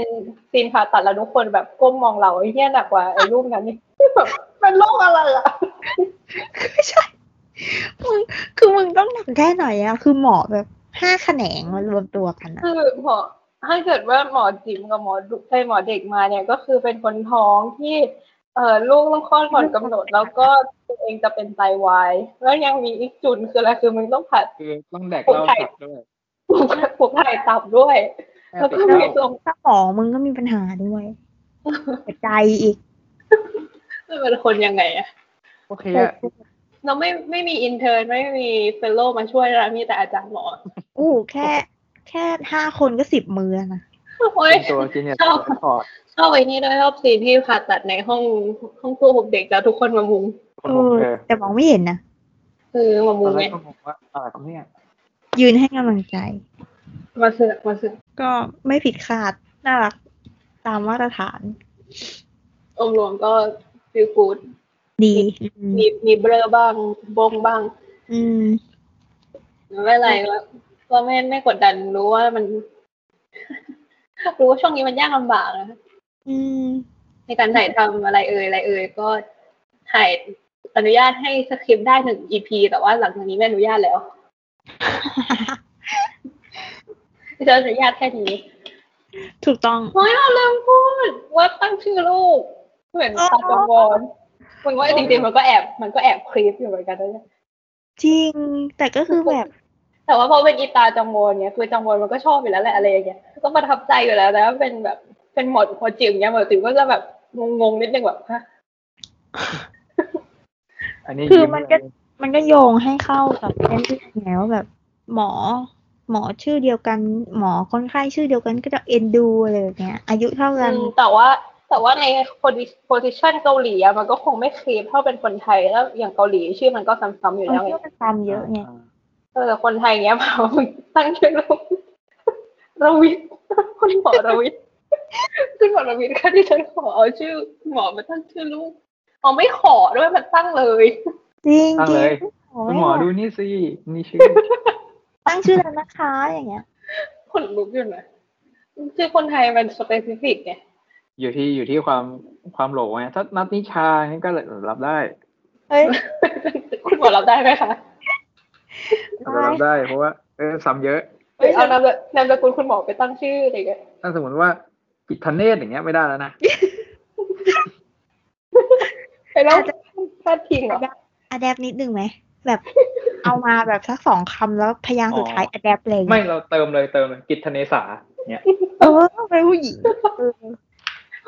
ซีนผ่าตัดแล้วทุกคนแบบก้มมองเราไอ้เหี้ยหนักกว่าไอ้รูปนั้นนี่แบบเป็นโรคอะไรอะไม่ใช่มึงคือมึงต้องหนักแค่ไหนอะคือหมอแบบห้าแขนงมารวมตัวกันอะคือหมอถ้าเกิดว่าหมอจิ๋มกับหมอดุไอหมอเด็กมาเนี่ยก็คือเป็นคนท้องที่ เอ่อลูกต้องคลอดก่อนกำหนด แล้วก็ตัวเองจะเป็นไตวายแล้วยังมีอีกจุดคืออะไรคือมึงต้องผัดคือต้องแดกเหล้าตับด้วยปลูกปลูกไข่ตับด้วย แล้วก็มีตรงถ้าหมอมึงก็มีปัญหาด้วยหัวใจอีกเป็นคนยังไงอะโอเคอะเราไม่ไม่มีอินเทอร์ไม่มีเฟลโลมาช่วยนะมีแต่อาจารย์หมออู้แค่ แค่ห้าคนก็สิบมือแล้วนะโอ้ยเป็น ตัวจีเนียสชอบถอดชอบไอ้นี่ด้วยชอบซีนที่ผ่าตัดในห้องห้องตู้ผมเด็กแล้วทุกคนมามุงคนผมเออแต่มองไม่เห็นนะเอคือมาตมูอนแรไงกก็งงว่าอะไรครับเนี่ยยืนให้กำลังใจ มาเสือกมาเสือกก็ไม่ผิดคาด น่ารัก ตามมาตรฐาน องค์รวมก็ฟิลกูดดีอืมมีมีเบลอบ้างบงบ้าง อืมไม่เป็นไรก็ก็ไม่ไม่กดดันรู้ว่ามัน รู้ว่าช่วงนี้มันยากลำบากนะอืม ในการถ่ายทำอะไรเอ่ยอะไรเอ่ยก็ถ่ายอนุญาตให้สคริปต์ได้หนึ่ง EP แต่ว่าหลังจากนี้ไม่อนุญาตแล้วจะอนุญาตแค่นี้ ถูกต้องเฮ้ยเราลืมพูดว่าตั้งชื่อลูกเหมือนอ๋อตาจงวอนมันว่าจริงๆมันก็แอบ มันก็แอบคลิปอยู่เหมือนกันนะจริง แต่ก็คือแบบ แต่ว่าพอเป็นอีตาจังวอนเนี่ยคือจังวอนมันก็ชอบอยู่แล้วแหละอะไรอย่างเงี้ยก็ประทับใจอยู่แล้วแต่ว่าเป็นแบบเป็นหมดหัวจิ๋วเนี้ยหมดจิ๋วก็จะแบบงงๆนิดนึงแบบฮะอันนี้คือยิ้มันก็เลยมันก็โยงให้เข้ากับเส้นเรื่องไงว่าแบบหมอ หมอชื่อเดียวกัน หมอคนไข้ชื่อเดียวกันก็จะเอ็นดูอะไรแบบเนี้ย อายุเท่ากันอืมแต่ว่าแต่ว่าในโพซิชันเกาหลีอะมันก็คงไม่คลิปเท่าเป็นคนไทยแล้วอย่างเกาหลีชื่อมันก็ซ้ำๆอยู่มันแล้วไงเชื่อมันทำเยอะไง เออแต่คนไทยเงี้ยมาตั้งชื่อลูกรวิทย์คุณหมอรวิทย์คุณหมอรวิทย์ค่ะที่ฉันขอเอาชื่อหมอมาตั้งชื่อลูกเอาไม่ขอด้วยมันตั้งเลย จริงตั้งจริเลยงคุณหมอดูนี่สินี่ชื่อ ตั้งชื่อแล้วนะคะอย่างเงี้ยคนลุกอยู่นะชื่อคนไทยมันสเปซิฟิกไงอยู่ที่อยู่ที่ความความโหลไงถ้านัดนิชานี่ก็รับได้เฮ้ยคุณหมอรับได้ไหมคะอา จจะรับได้เพราะว่าเออซ้ำเยอะเอ้ยเอานามสนามสกุลคุณหมอไปตั้งชื่ออะไรเงี้ยถ้าสมมติว่ากิจทเนศอย่างเงี้ยไม่ได้แล้วนะไปแล้วพลาดทิ้งเหรออะแดปนิดนึงไหมแบบเอามาแบบสักสองคำแล้วพยางค์สุดท้ายอะแดปเลยไม่เราเติมเลยเติมเลยกิจทเนสาเนี่ยเออเป็นผู้หญิงเออ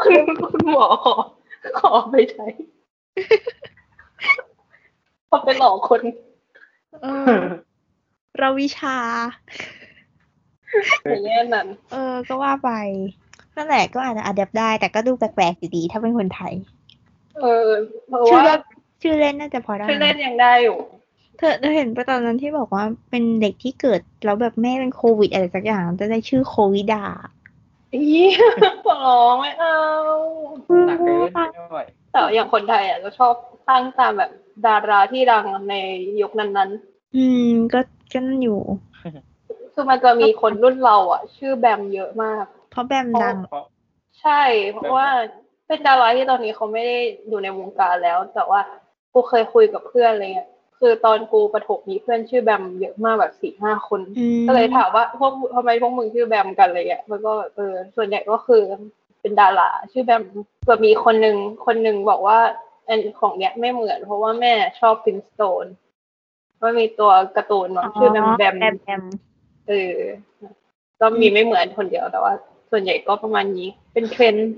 คุณคุณหมอขอขอไปใช้พอไปหลอกคน เออเราวิชาอย่างเงี้ยนั่นเออ ก็ว่าไปนั่นแหละก็อาจจะอะแดปได้ แต่ก็ดูแปลกๆอยู่ดี ถ้าเป็นคนไทย เออเพราะชื่อว่าเล่นชื่อเล่นน่าจะพอได้ชื่อเล่นยังได้อยู่เธอเธอเห็นปะตอนนั้นที่บอกว่าเป็นเด็กที่เกิดแล้วแบบแม่เป็นโควิดอะไรสักอย่างจะได้ชื่อโควิดาอีขอร้องไม่เอาหนักเกินไม่ไหว แต่อย่างคนไทยอะจะชอบตั้งตามแบบดาราที่ดังในยุคนั้นอืม ก็ก็นั่นอยู่ๆคือมันจะมีคนรุ่นเราอะ ชื่อแบมเยอะมาก เพราะแบมดังเพราะใช่ เพราะว่าเป็นดาราที่ตอนนี้เขาไม่ได้อยู่ในวงการแล้ว แต่ว่ากูเคยคุยกับเพื่อนอะไรเงี้ยคือตอนกูประถมมีเพื่อนชื่อแบมเยอะมากแบบสี่ห้าคนอืมก็เลยถามว่าพวกทำไมพวกมึงชื่อแบมกันอะไรเงี้ยมันก็แบบเออส่วนใหญ่ก็คือ เป็นดาราชื่อแบมแบบมีคนหนึ่งคนหนึ่งบอกว่าอันของเนี้ยไม่เหมือน เพราะว่าแม่ชอบ Flintstone ว่ามีตัวการ์ตูนเนาะชื่อแบมแบมแบมแบมเออก็มีไม่เหมือนคนเดียวแต่ว่า ส่วนใหญ่ก็ประมาณนี้ เป็นเทรนด์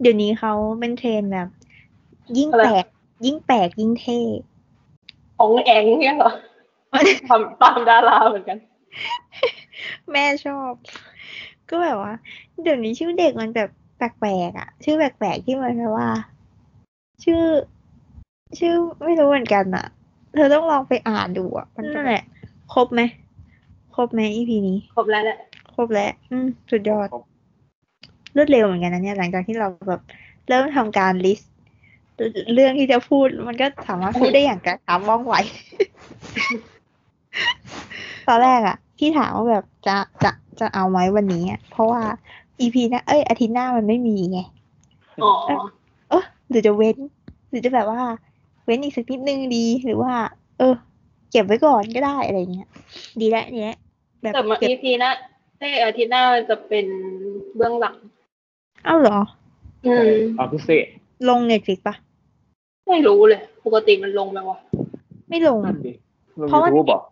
เดี๋ยวนี้เขาเป็นเทรนด์แบบ ยิ่งอะไรแปลกยิ่งแปลกยิ่งเท่ของแองเนี่ยเหรอทำตามดาราเหมือนกัน แม่ชอบ ก็แบบว่า เดี๋ยวนี้ชื่อเด็กมันแบบ แปลกๆอะ ชื่อแปลกๆที่มันแปลว่า ชื่อ ชื่อไม่รู้เหมือนกันอะ เธอต้องลองไปอ่านดูอะ มันนั่นแหละครบไหมครบไหมอีพีนี้ ครบแล้วแหละครบแล้ว อืม สุดยอดครบรวดเร็วเหมือนกันนะเนี่ยหลังจากที่เราแบบเริ่มทำการลิสต์เรื่องที่จะพูดมันก็สามารถพูดได้อย่างกระชับว่องไวตอนแรกอะที่ถามว่าแบบจะจะจะเอาไหมวันนี้อะเพราะว่า EP หน้าเอ้ยอาทิตย์หน้ามันไม่มีไงอ๋อเออหรือจะเว้น หรือจะแบบว่า เว้นอีกสักนิดนึงดีหรือว่า เออ เก็บไว้ก่อนก็ได้อะไรเงี้ยดีแล้วเนี้ยแบบแต่มาเก็บ EP หนะในอาทิตย์หน้ามันจะเป็นเบื้องหลังเอ้าเหรอ อืมความพิเศษลง Netflix ปะไม่รู้เลย ปกติมันลงไหมวะไม่ลงนั่นดิลงเพราะว่ายูทูบบอก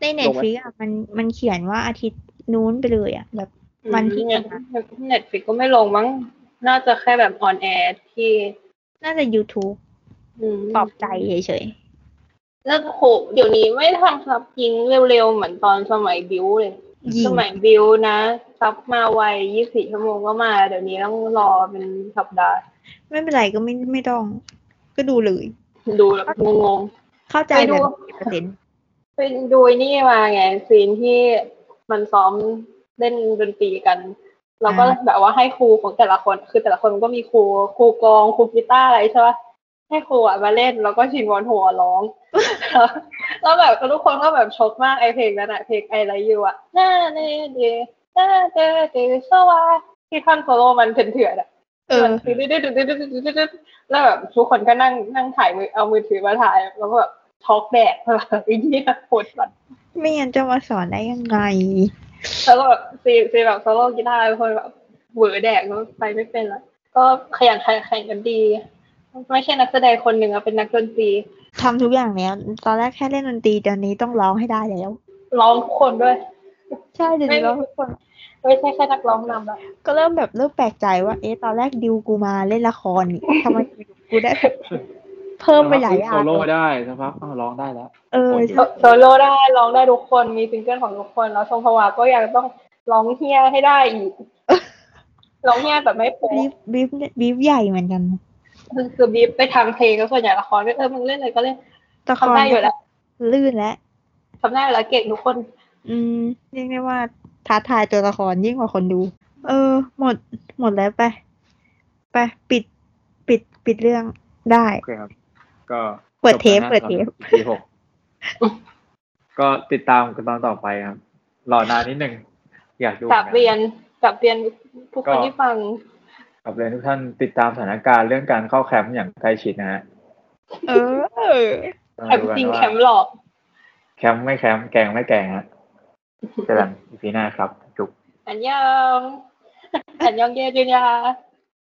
ในเน็ตฟิกอะมันมันเขียนว่าอาทิตย์นู้นไปเลยอะแบบ วันที่เน็ตฟิกก็ไม่ลงมั้ง น่าจะแค่แบบออนแอร์ที่ น่าจะ YouTube อืมปลอบใจเฉยแล้วโหเดี๋ยวนี้ไม่ทำซับยิงเร็วๆ เหมือนตอนสมัยบิวเลยๆยิสงมัยบิวนะซับมาไวยี่สิบชั่วโมงก็มา เดี๋ยวนี้ต้องรอเป็นสัปดาห์ ไม่เป็นไรก็ไม่ไม่ต้อง ก็ดูเลย ดูแล้วงงเข้าใจไปดูแบบกี่เปอร์เซ็นต์ไปดูไอ้นี่มาไงซีนที่มันซ้อม เล่นดนตรีกันเราก็อ่าแบบว่าให้ครูของแต่ละคน คือแต่ละคนก็มีครูครูกลองครูกีตาร์อะไรใช่ปะให้ครูอะมาเล่นแล้วก็ชินวอนหัวร้องแล้วแล้วแบบทุกคนก็แบบช็อกมากไอเพลงนั้นอะเพลงไอไรยูอะน่าเนเดน่าเดเดสวาที่ท่อนโซโล่มันเถื่อนๆอะเออมันดืดๆๆๆๆๆแล้วแบบทุกคนก็นั่งนั่งถ่ายมือเอามือถือมาถ่ายแล้วก็แบบช็อกแดดแบบไอ้เนี่ยปวดหลังไม่งั้นจะมาสอนได้ยังไง แล้วก็แบบซีซีแบบโซโล่กีตาร์เป็นคนแบบเหวอแดกแล้วไปไม่เป็นละก็ขยันขันแข่งกันดี ไม่ใช่นักแสดงคนหนึ่งอะเป็นนักดนตรีทำทุกอย่างแล้วตอนแรกแค่เล่นดนตรีตอนนี้ต้องร้องให้ได้แล้ว ร้องทุกคนด้วย ใช่เดี๋ยวนี้ร้องทุกคนไม่ใช่แค่นักร้องนำละก็เริ่มแบบเริ่มแปลกใจว่า เอ๊ะตอนแรกดิวกูมาเล่นละครนี่ทำไมกูได้ เพิ่มไปหลายอย่าโซงโล่ได้สักพักอ้าวร้องได้แล้ว เออโซโซโล่ได้ร้องได้ทุกคนมีซิงเกิลของทุกคนแล้วทรงพวาก็ยังต้องร้องเฮียให้ได้อีกร้องเฮียแบบไม่โป๊บีฟบีฟบีฟใหญ่เหมือนกันคือคือบีบไปทางเพลงก็ส่วนใหญ่ละครก็เออมึงเล่นอะไรก็เล่นละครทำได้อยู่แล้ว ลื่นแล้วทำได้อยู่แล้วเก่งทุกคน อืมเรียกได้ว่าท้าทายตัวละครยิ่งกว่าคนดู เออ หมดหมดแล้วไป ไปปิดปิดปิดเรื่องได้ โอเคครับ ก็เปิดเทปจบเปิดเทปแล้วนะตอน EP หกก็ติดตามกันตอนต่อไปครับรอนานนิดนึงอยากดูกลับเรียนกลับเรียนทุกคนที่ฟังกลับเรียนทุกท่านติดตามสถานการณ์เรื่องการเข้าแคมป์อย่างใกล้ชิดนะฮะเออมาแคมดูป์กันจริงว่าแคมป์หลอก แคมป์ไม่แคมป์แกงไม่แกงฮะเจอกันอีพีหน้าครับ จุกอันยองอันยองเยจุนยา